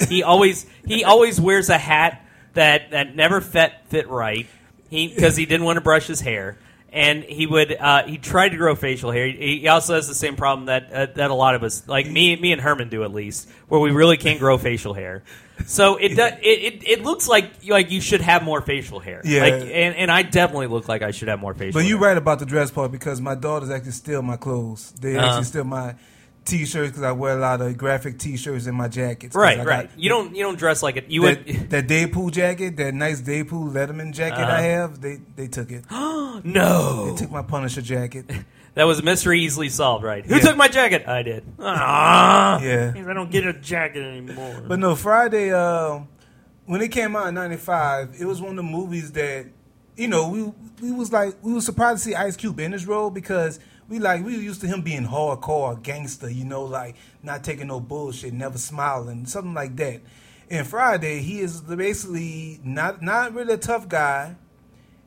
He always he always wears a hat that that never fit fit right. He because he didn't want to brush his hair. And he would uh, he tried to grow facial hair. He, he also has the same problem that uh, that a lot of us, like me, me and Herman, do at least, where we really can't grow facial hair. So it does. It, it, it looks like like you should have more facial hair. Yeah. Like, and, and I definitely look like I should have more facial. Hair. But you're hair. right about the dress part because my daughters actually steal my clothes. They Uh-huh. actually steal my t-shirts because I wear a lot of graphic t-shirts in my jackets. Right, I right. got You don't you don't dress like it. You that, would that Deadpool jacket, that nice Deadpool Letterman jacket Uh-huh. I have. They they took it. no. They took my Punisher jacket. That was a mystery easily solved, right? Who Yeah. took my jacket? I did. Ah, Yeah. I don't get a jacket anymore. But no, Friday, uh, when it came out in '95, it was one of the movies that, you know, we we was like we was surprised to see Ice Cube in his role because we like we used to him being hardcore gangster, you know, like not taking no bullshit, never smiling, something like that. And Friday, he is basically not not really a tough guy,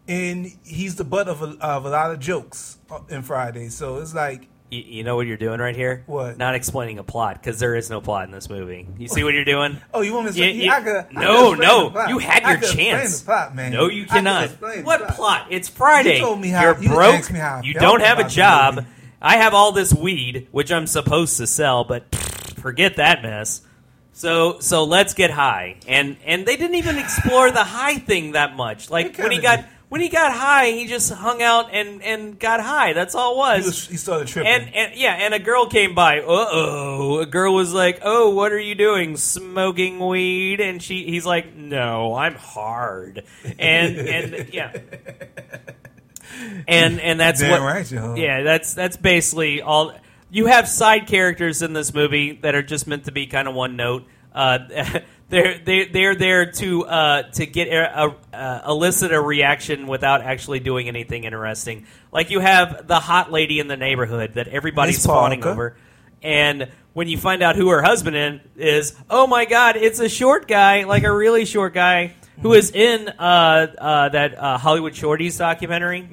and he's the butt of a, of a lot of jokes uh, in Friday. So it's like you, you know what you're doing right here? What? Not explaining a plot because there is no plot in this movie. You see what you're doing? Oh, you want me to say? yeah. I could, no, explain no. You had I your chance. the plot, man. No, you I cannot. What plot. plot? It's Friday. You told me how- You're broke. how you don't have a job. I have all this weed, which I'm supposed to sell, but forget that mess. So, so let's get high, and and they didn't even explore the high thing that much. Like when he got. When he got high, he just hung out and and got high. That's all it He, was. was, he started tripping. And, and yeah, and a girl came by. Uh oh, a girl was like, "Oh, what are you doing? Smoking weed?" And she, he's like, "No, I'm hard." And and yeah, and and that's Damn what. right. Yeah, that's that's basically all. You have side characters in this movie that are just meant to be kind of one note. Uh, they're they they're there to uh, to get a, a, uh, elicit a reaction without actually doing anything interesting. Like you have the hot lady in the neighborhood that everybody's Miss fawning Parker. over, and when you find out who her husband is, oh my god, it's a short guy, like a really short guy who is in uh, uh, that uh, Hollywood Shorties documentary.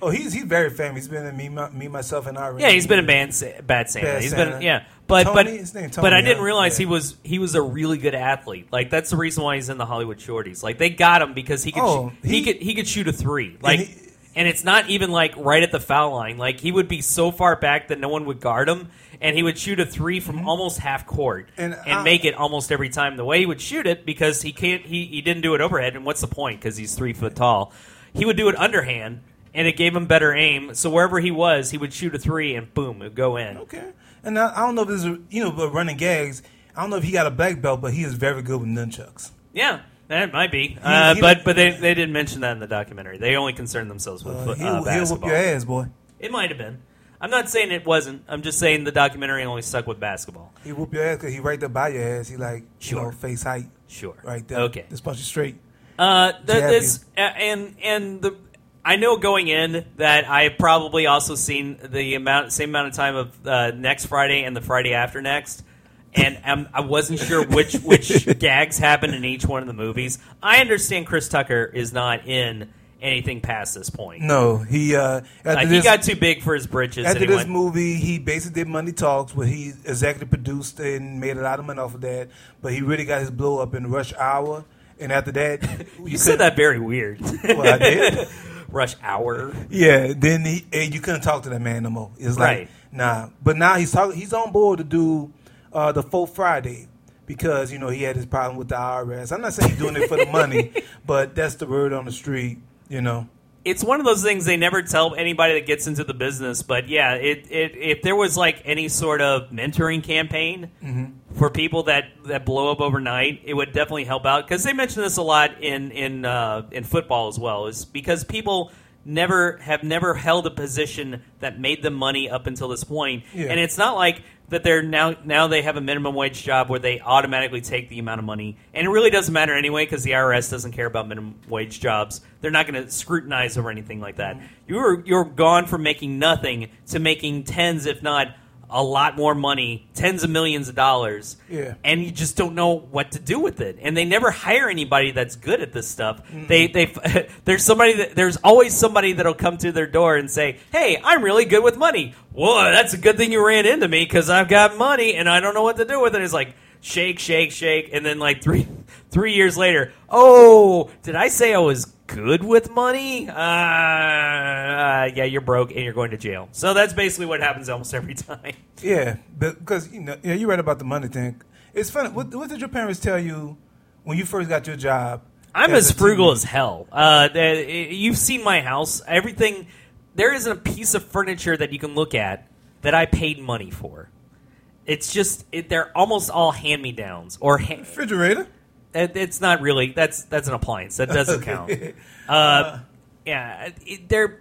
oh, he's he's very famous. He's been in me, my, me myself, and I. Yeah, he's been in Bad, Bad Santa. Bad He's Santa. been yeah, but Tony? but name but I didn't realize Yeah. he was he was a really good athlete. Like that's the reason why he's in the Hollywood Shorties. Like they got him because he could Oh, sh- he, he- could he could shoot a three. Like. he- and it's not even like right at the foul line. Like he would be so far back that no one would guard him, and he would shoot a three from almost half court and, Mm-hmm. And I- make it almost every time. The way he would shoot it because he can't he, he didn't do it overhead. And what's the point? Because he's three foot tall. He would do it underhand, and it gave him better aim. So wherever he was, he would shoot a three, and boom, it would go in. Okay. And I, I don't know if this is you know, but running gags. I don't know if he got a black belt, but he is very good with nunchucks. Yeah, that might be. Uh, he- but but they, they didn't mention that in the documentary. They only concerned themselves with Uh, he'll, uh, he'll whoop basketball. your ass, boy. It might have been. I'm not saying it wasn't. I'm just saying the documentary only stuck with basketball. He whoop your ass because he right there by your ass. He like you Sure. know, face height. Sure. Right there. Okay. Just punch you straight. Uh, Jab this uh, and and the I know going in that I have probably also seen the amount same amount of time of uh, next Friday and the Friday after next, and um, I wasn't sure which which gags happened in each one of the movies. I understand Chris Tucker is not in anything past this point. No, he uh Like, he got too big for his britches. after this went- movie, he basically did Money Talks, where he executive produced and made a lot of money off of that. But he really got his blow up in Rush Hour, and after that, you said that very weird. Well, I did. Rush Hour. Yeah, then he and you couldn't talk to that man no more. It's like Right. nah. But now he's talking. He's on board to do uh, the full Friday because you know he had his problem with the IRS. I'm not saying he's doing it for the money, but that's the word on the street. You know. It's one of those things they never tell anybody that gets into the business. But yeah, it, it if there was like any sort of mentoring campaign for people that, that blow up overnight, it would definitely help out because they mention this a lot in in uh, in football as well. Is because people never have never held a position that made them money up until this point, Yeah. and it's not like that they're now now they have a minimum wage job where they automatically take the amount of money. And it really doesn't matter anyway because the IRS doesn't care about minimum wage jobs. They're not going to scrutinize over anything like that. Mm-hmm. You're you're gone from making nothing to making tens if not a lot more money tens of millions of dollars Yeah. and you just don't know what to do with it. And they never hire anybody that's good at this stuff. They they there's somebody that there's always somebody that'll come to their door and say hey i'm really good with money. Whoa that's a good thing you ran into me because i've got money and i don't know what to do with it. It's like shake shake shake. And then like three three years later oh did i say i was good with money uh, uh yeah you're broke and you're going to jail so that's basically what happens almost every time Yeah, because you know, yeah, you're right about the money thing. It's funny. What, what did your parents tell you when you first got your job? I'm as as frugal as hell. Uh, you've seen my house. Everything. There isn't a piece of furniture that you can look at that I paid money for. It's just it, they're almost all hand me downs or ha- refrigerator. It, it's not really that's that's an appliance that doesn't count. Uh, yeah, it, they're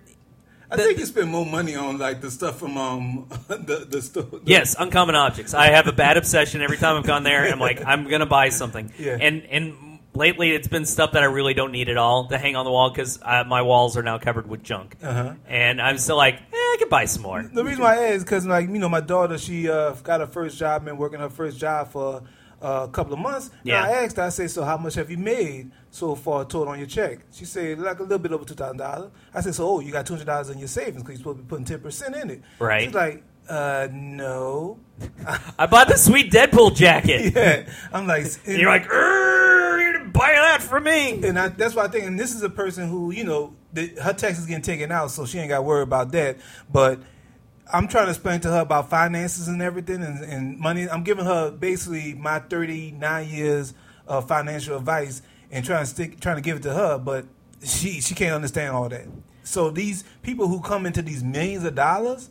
I The- think you spend more money on like the stuff from um the the store. the- Yes, uncommon objects. I have a bad obsession every time I've gone there. I'm like, I'm gonna buy something. Yeah. And and lately, it's been stuff that I really don't need at all to hang on the wall because uh, my walls are now covered with junk. Uh-huh. And I'm still like, eh, I could buy some more. The reason why I ask is because, like, you know, my daughter, she uh, got her first job, and working her first job for uh, a couple of months. Yeah. And I asked her, I said, so how much have you made so far total on your check? She said, like a little bit over $2,000. I said, so, oh, you got $200 in your savings because you're supposed to be putting 10% in it. Right. She's like, uh, no. I bought the sweet Deadpool jacket. yeah. I'm like, And you're like, "Err, you didn't buy that for me. And I, that's why I think, and this is a person who, you know, the, her tax is getting taken out, so she ain't got to worry about that. But I'm trying to explain to her about finances and everything and, and money. I'm giving her basically my 39 years of financial advice and trying to stick, trying to give it to her, but she she can't understand all that. So these people who come into these millions of dollars,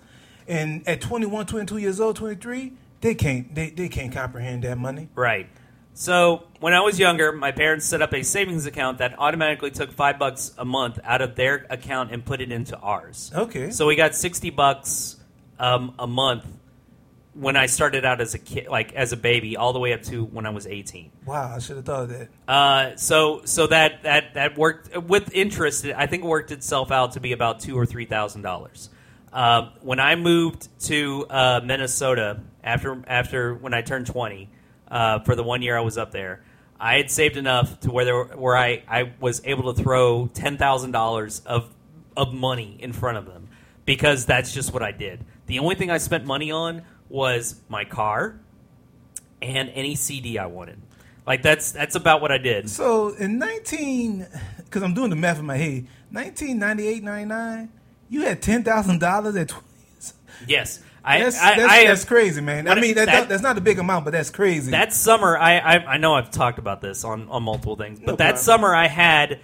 and at 21, 22 years old, 23, they can't they, they can't comprehend that money. Right. So when I was younger, my parents set up a savings account that automatically took five bucks a month out of their account and put it into ours. Okay. So we got sixty bucks um, a month when I started out as a kid, like as a baby, all the way up to when I was eighteen. Wow, I should have thought of that. Uh, so so that that that worked with interest. I think it worked itself out to be about two or three thousand dollars. Uh, when I moved to uh, Minnesota after after when I turned twenty, uh, for the one year I was up there, I had saved enough to where there, where I, I was able to throw ten thousand dollars of of money in front of them because that's just what I did. The only thing I spent money on was my car and any CD I wanted. Like that's that's about what I did. So in 19, because I'm doing the math in my head, 1998, 99, you had $10,000 at 20. Yes, I That's, I, that's, I that's crazy, man. I mean, that, that- that's not a big amount, but that's crazy. that summer I, I I know I've talked about this on on multiple things, but No that summer I had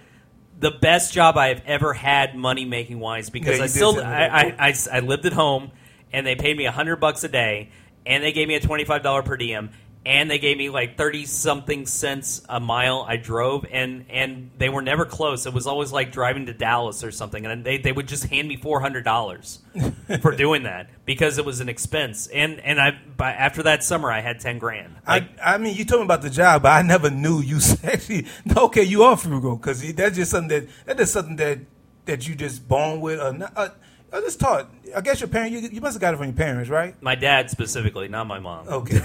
the best job I have ever had money making wise because Yeah, I still I. I, I, I lived at home and they paid me a hundred bucks a day and they gave me a twenty five dollar per diem and they gave me like thirty something cents a mile I drove and and they were never close. It was always like driving to Dallas or something and they, they would just hand me four hundred dollars for doing that because it was an expense and and I by after that summer I had ten grand. Like I, I mean, you told me about the job, but I never knew you actually. Okay, you are frugal because that's just something that that is something that that you just born with. Or not, uh, I just taught. I guess your parent. You, you must have got it from your parents, right? my dad specifically, not my mom. Okay,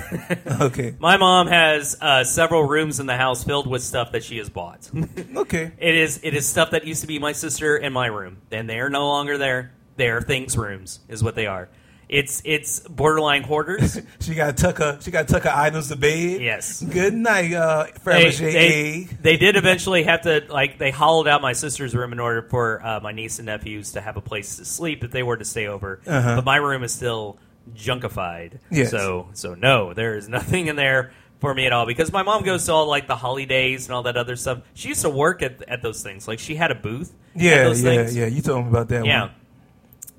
okay, My mom has uh, several rooms in the house filled with stuff that she has bought. okay. it is it is stuff that used to be my sister and my room, and they are no longer there. They are things rooms, is what they are. It's it's borderline hoarders. She got to tuck her. She got tuck her items to bed. Yes. Good night, uh, they, Fabergé they, they did eventually have to like they hollowed out my sister's room in order for uh, my niece and nephews to have a place to sleep if they were to stay over. Uh-huh. But my room is still junkified. Yes. So so no, there is nothing in there for me at all because my mom goes to all like the holidays and all that other stuff. She used to work at at those things. Like she had a booth. at Yeah, those yeah, things. yeah. You told me about that. Yeah. one.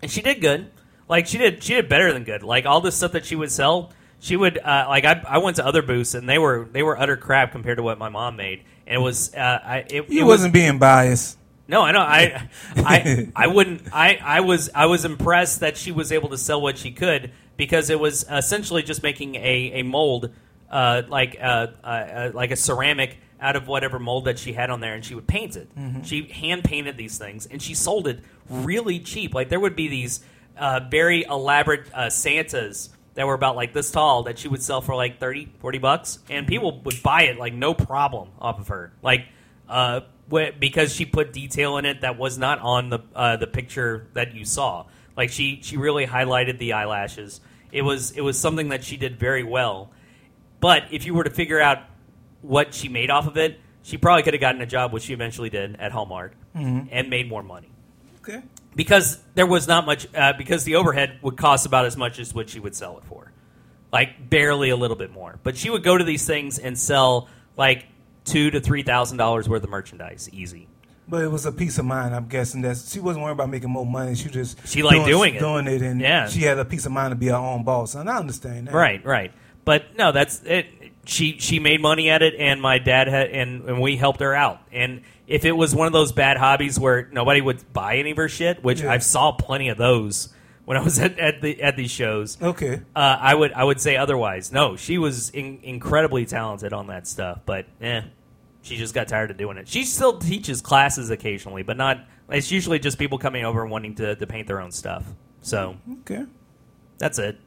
And she did good. Like she did she did better than good. Like all this stuff that she would sell, she would uh, like I, I went to other booths and they were they were utter crap compared to what my mom made. And it was uh, I it, You it wasn't being biased. no, I know. I, I, I wouldn't. I, I was, I was impressed that she was able to sell what she could because it was essentially just making a, a mold, uh, like, uh, uh, uh, like a ceramic out of whatever mold that she had on there, and she would paint it. She hand painted these things, and she sold it really cheap. Like there would be these uh, very elaborate uh, Santas that were about like this tall that she would sell for like 30, 40 bucks, and people would buy it like no problem off of her. Like uh, wh- because she put detail in it that was not on the uh, the picture that you saw. Like she she really highlighted the eyelashes. It was it was something that she did very well. But if you were to figure out what she made off of it, she probably could have gotten a job, which she eventually did at Hallmark, and made more money Okay. because there was not much uh, because the overhead would cost about as much as what she would sell it for like barely a little bit more but she would go to these things and sell like two to three thousand dollars worth of merchandise easy But it was a peace of mind. I'm guessing that she wasn't worried about making more money. She just She liked doing it. doing it, and Yeah. she had a peace of mind to be her own boss. And I understand that. right right but no that's it she she made money at it and my dad had and, and we helped her out and if it was one of those bad hobbies where nobody would buy any of her shit which Yeah. i saw plenty of those when i was at, at the at these shows Okay. uh, I would I would say otherwise. No, she was in, incredibly talented on that stuff, but eh, she just got tired of doing it. She still teaches classes occasionally, but not. It's usually just people coming over and wanting to, to paint their own stuff. So Okay. that's it.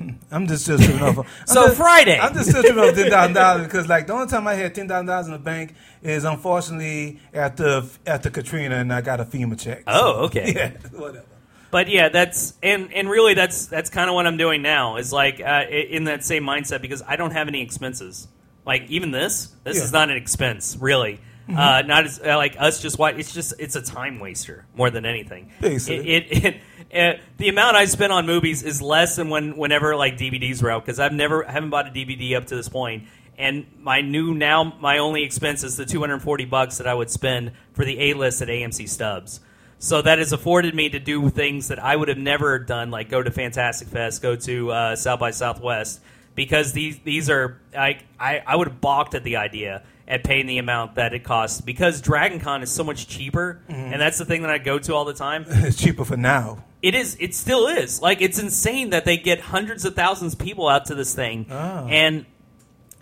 I'm just still tripping off. So just- Friday. I'm just still tripping off ten thousand dollars because like the only time I had ten thousand dollars in the bank is unfortunately after after Katrina and I got a FEMA check. Oh, okay. Yeah. Whatever. But yeah, that's and and really that's that's kind of what I'm doing now. Is like uh, in that same mindset because I don't have any expenses. Like even this, this Yeah. is not an expense really. Uh, not as uh, like us just why it's just it's a time waster more than anything. Basically. It, it, it uh, the amount I spend on movies is less than when whenever like DVDs were out because I've never I haven't bought a DVD up to this point. And my new now my only expense is the 240 bucks that I would spend for the A list at AMC Stubs. So that has afforded me to do things that I would have never done, like go to Fantastic Fest, go to uh, South by Southwest, because these these are I I, I would have balked at the idea at paying the amount that it costs because Dragon Con is so much cheaper, and that's the thing that I go to all the time. It's cheaper for now. It is. It still is. Like it's insane that they get hundreds of thousands of people out to this thing, Oh. and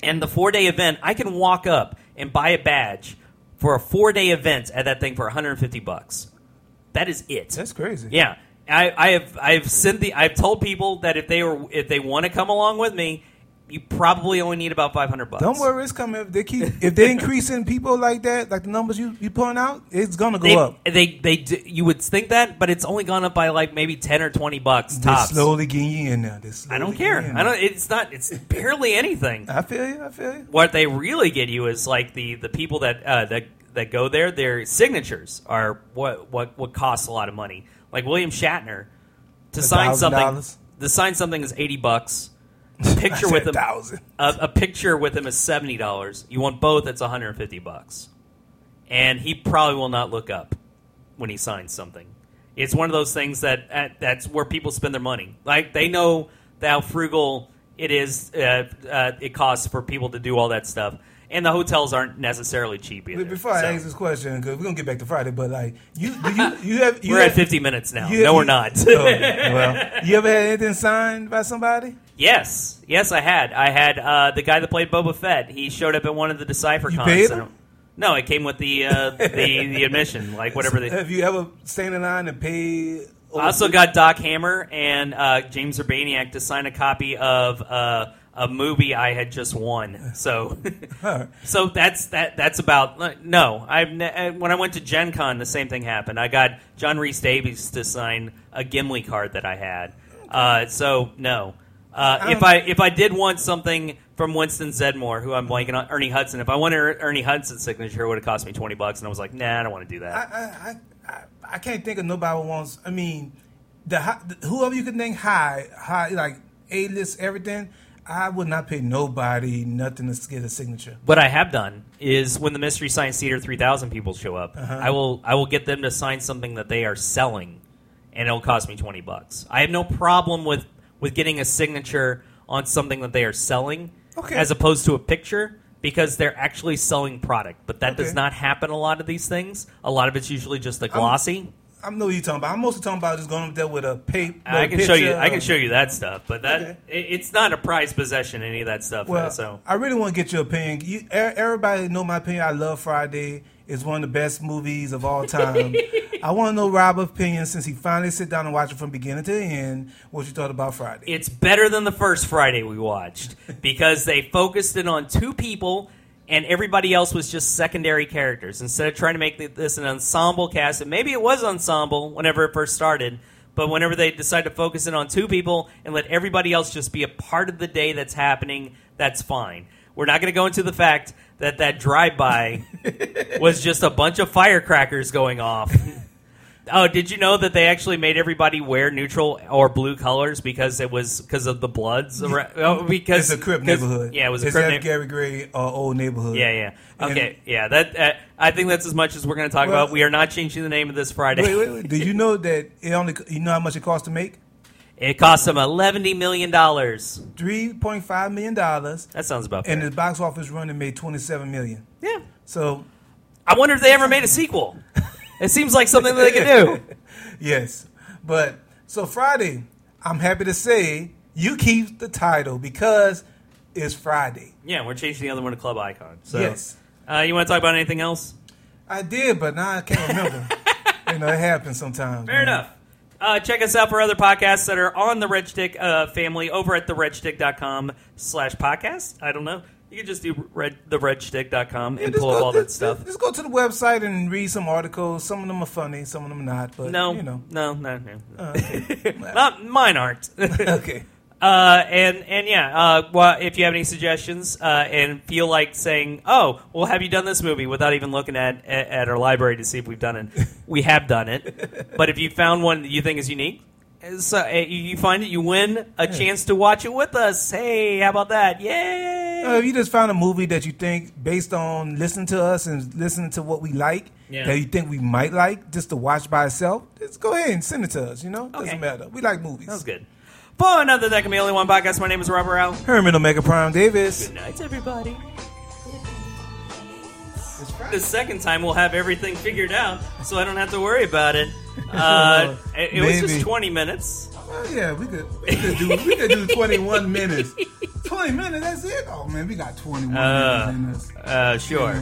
and the four day event. I can walk up and buy a badge for a four day event at that thing for 150 bucks. That is it. That's crazy. Yeah, I, I have I've sent the I've told people that if they were if they want to come along with me, you probably only need about 500 bucks. Don't worry, it's coming. If they keep if they increasing people like that, like the numbers you you pulling out, it's gonna go They, up. they they d- you would think that, but it's only gone up by like maybe 10 or 20 bucks tops. They're slowly getting you in. They're I don't care. I don't. It's not. It's barely anything. I feel you. I feel you. What they really get you is like the the people that uh, that that go there. Their signatures are what what what costs a lot of money. Like William Shatner to sign something. $1,000? To sign something is eighty bucks. A picture with him. thousand. A, a picture with him is seventy dollars. You want both? It's one hundred and fifty bucks. and he probably will not look up when he signs something. It's one of those things that uh, that's where people spend their money. Like they know how frugal it is, uh, uh, it costs for people to do all that stuff, and the hotels aren't necessarily cheap either. Before I So- ask this question, because we're gonna get back to Friday, but like you, do you, you have you we're have, at 50 minutes now. you- no, we're not. Oh, well, you ever had anything signed by somebody? Yes, yes, I had. I had uh, the guy that played Boba Fett. He showed up at one of the Decipher You cons. paid him? No, it came with the uh, the the admission, like whatever. They, Have you ever stayed in line and paid? I also got Doc Hammer and uh, James Urbaniak to sign a copy of uh, a movie I had just won. So, so that's that. That's about no. I've ne- uh, when I went to Gen Con, the same thing happened. I got John Rhys-Davies to sign a Gimli card that I had. Uh, so no. Uh, if I if I did want something from Winston Zeddemore, who I'm blanking on, Ernie Hudson. If I wanted Er- Ernie Hudson's signature, it would have cost me twenty bucks, and I was like, nah, I don't want to do that. I, I, I, I, can't think of nobody who wants. I mean, the, the whoever you could think high, high like A list, everything. I would not pay nobody nothing to get a signature. What I have done is when the Mystery Science Theater 3000 people show up, I will I will get them to sign something that they are selling, and it'll cost me twenty bucks. I have no problem with with getting a signature on something that they are selling, Okay. as opposed to a picture. Because they're actually selling product, but that does not happen a lot of these things. A lot of it's usually just a glossy. I'm know what you're talking about. I'm mostly talking about just going up there with a paper. I can show you. I can show you that stuff, but that Okay. it, it's not a prized possession. Any of that stuff. Well, so I really want to get your opinion. You, everybody know my opinion. I love Friday. It's one of the best movies of all time. I want to know Rob's opinion since he finally sit down and watch it from beginning to end. What you thought about Friday? it's better than the first Friday we watched because they focused it on two people and everybody else was just secondary characters instead of trying to make this an ensemble cast. And maybe it was ensemble whenever it first started, but whenever they decide to focus it on two people and let everybody else just be a part of the day that's happening, that's fine. We're not going to go into the fact that that drive-by was just a bunch of firecrackers going off. Oh, did you know that they actually made everybody wear neutral or blue colors because it was because of the Bloods? around- Oh, because It's a Crip 'cause- neighborhood. Yeah, it was a it's that neighborhood. Gary Gray uh, old neighborhood. Yeah, yeah. And- Okay, yeah. That uh, I think that's as much as we're going to talk Well- about. We are not changing the name of this Friday. Wait, wait, wait. Did you know that it only? You know how much it costs to make? It cost them eleven million dollars. Three point five million dollars, That sounds about and the box office run it made twenty seven million. yeah. So I wonder if they ever made a sequel. It seems like something that they could do. yes, but so Friday, I'm happy to say you keep the title because it's Friday. Yeah, we're changing the other one to Club Icon. So, Yes. Uh, you want to talk about anything else? I did, but now I can't remember. you know, it happens sometimes. Fair man. enough. Uh, check us out for other podcasts that are on the Red Shtick uh, family over at theredshtick.com slash podcast. I don't know. You can just do red, theredshtick.com and Just pull up go- all that just- stuff. Just go to the website and read some articles. Some of them are funny, some of them are not. But No, you know, no, no, no. Uh, okay. Not mine aren't. okay. Uh, and and yeah, uh, well, if you have any suggestions uh, and feel like saying, "Oh, well, have you done this movie?" without even looking at at, at our library to see if we've done it, we have done it. But if you found one that you think is unique, so uh, you you find it, you win a chance to watch it with us. Hey, how about that? Yay! Uh, if you just found a movie that you think, based on listening to us and listening to what we like, Yeah. that you think we might like, just to watch by itself, just go ahead and send it to us. You know, doesn't matter. We like movies. that was good. For another There Can Be Only One podcast, my name is Robert Rau. Herman Omega Prime Davis. Good night, everybody. The second time we'll have everything figured out, so I don't have to worry about it. Uh, it it was Maybe. just 20 minutes. Oh yeah, we could we could do we could do twenty one minutes. Twenty minutes, that's it. Oh man, we got twenty one Uh, minutes in us. Uh, sure,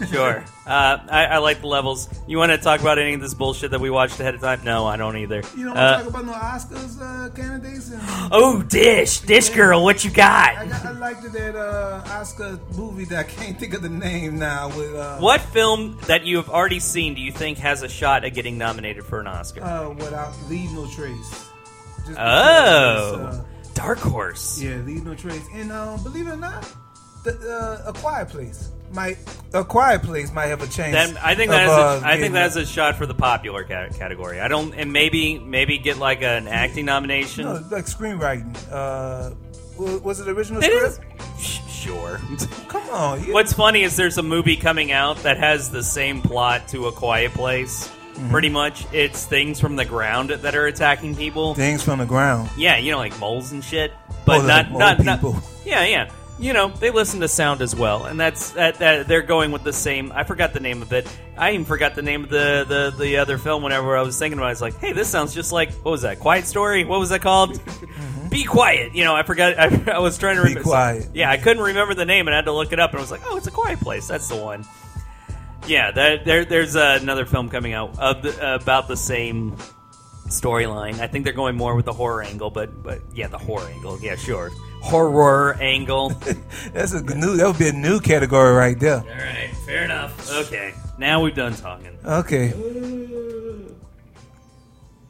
Yeah. sure. Uh, I, I like the levels. You want to talk about any of this bullshit that we watched ahead of time? No, I don't either. You don't Uh, want to talk about no Oscars uh, candidates? And oh, Dish, Dish girl, what you got? I got? I liked that uh, Oscar movie that I can't think of the name now. With uh, What film that you have already seen do you think has a shot at getting nominated for an Oscar? Uh, without leave no trace. Just oh, because, uh, Dark Horse. yeah, leave no trace. And uh, believe it or not, the, uh, a quiet place might a quiet place might have a chance. I think that is uh, I think that's a shot for the popular ca- category. I don't, and maybe maybe get like an acting nomination. no, like screenwriting. Uh, was it original It script? is. Sure. Come you, What's funny is there's a movie coming out that has the same plot to A Quiet Place. Mm-hmm. Pretty much, it's things from the ground that are attacking people. things from the ground. Yeah, you know, like moles and shit. But Oh, not not, not people. Yeah, yeah. You know, they listen to sound as well, and that's that, that. They're going with the same. I forgot the name of it. I even forgot the name of the the, the other film. Whenever I was thinking about, it, I was like, "Hey, this sounds just like what was that? Quiet Story? What was that called? Be quiet." You know, I forgot. I, I was trying to Be remember. quiet. Yeah, I couldn't remember the name, and I had to look it up. And I was like, "Oh, it's a Quiet Place. That's the one." Yeah, there, there's uh, another film coming out of the, about the same storyline. I think they're going more with the horror angle, but but yeah, the horror angle. Yeah, sure, horror angle. That's a new. That would be a new category right there. All right, fair enough. Okay, now we've done talking. Okay.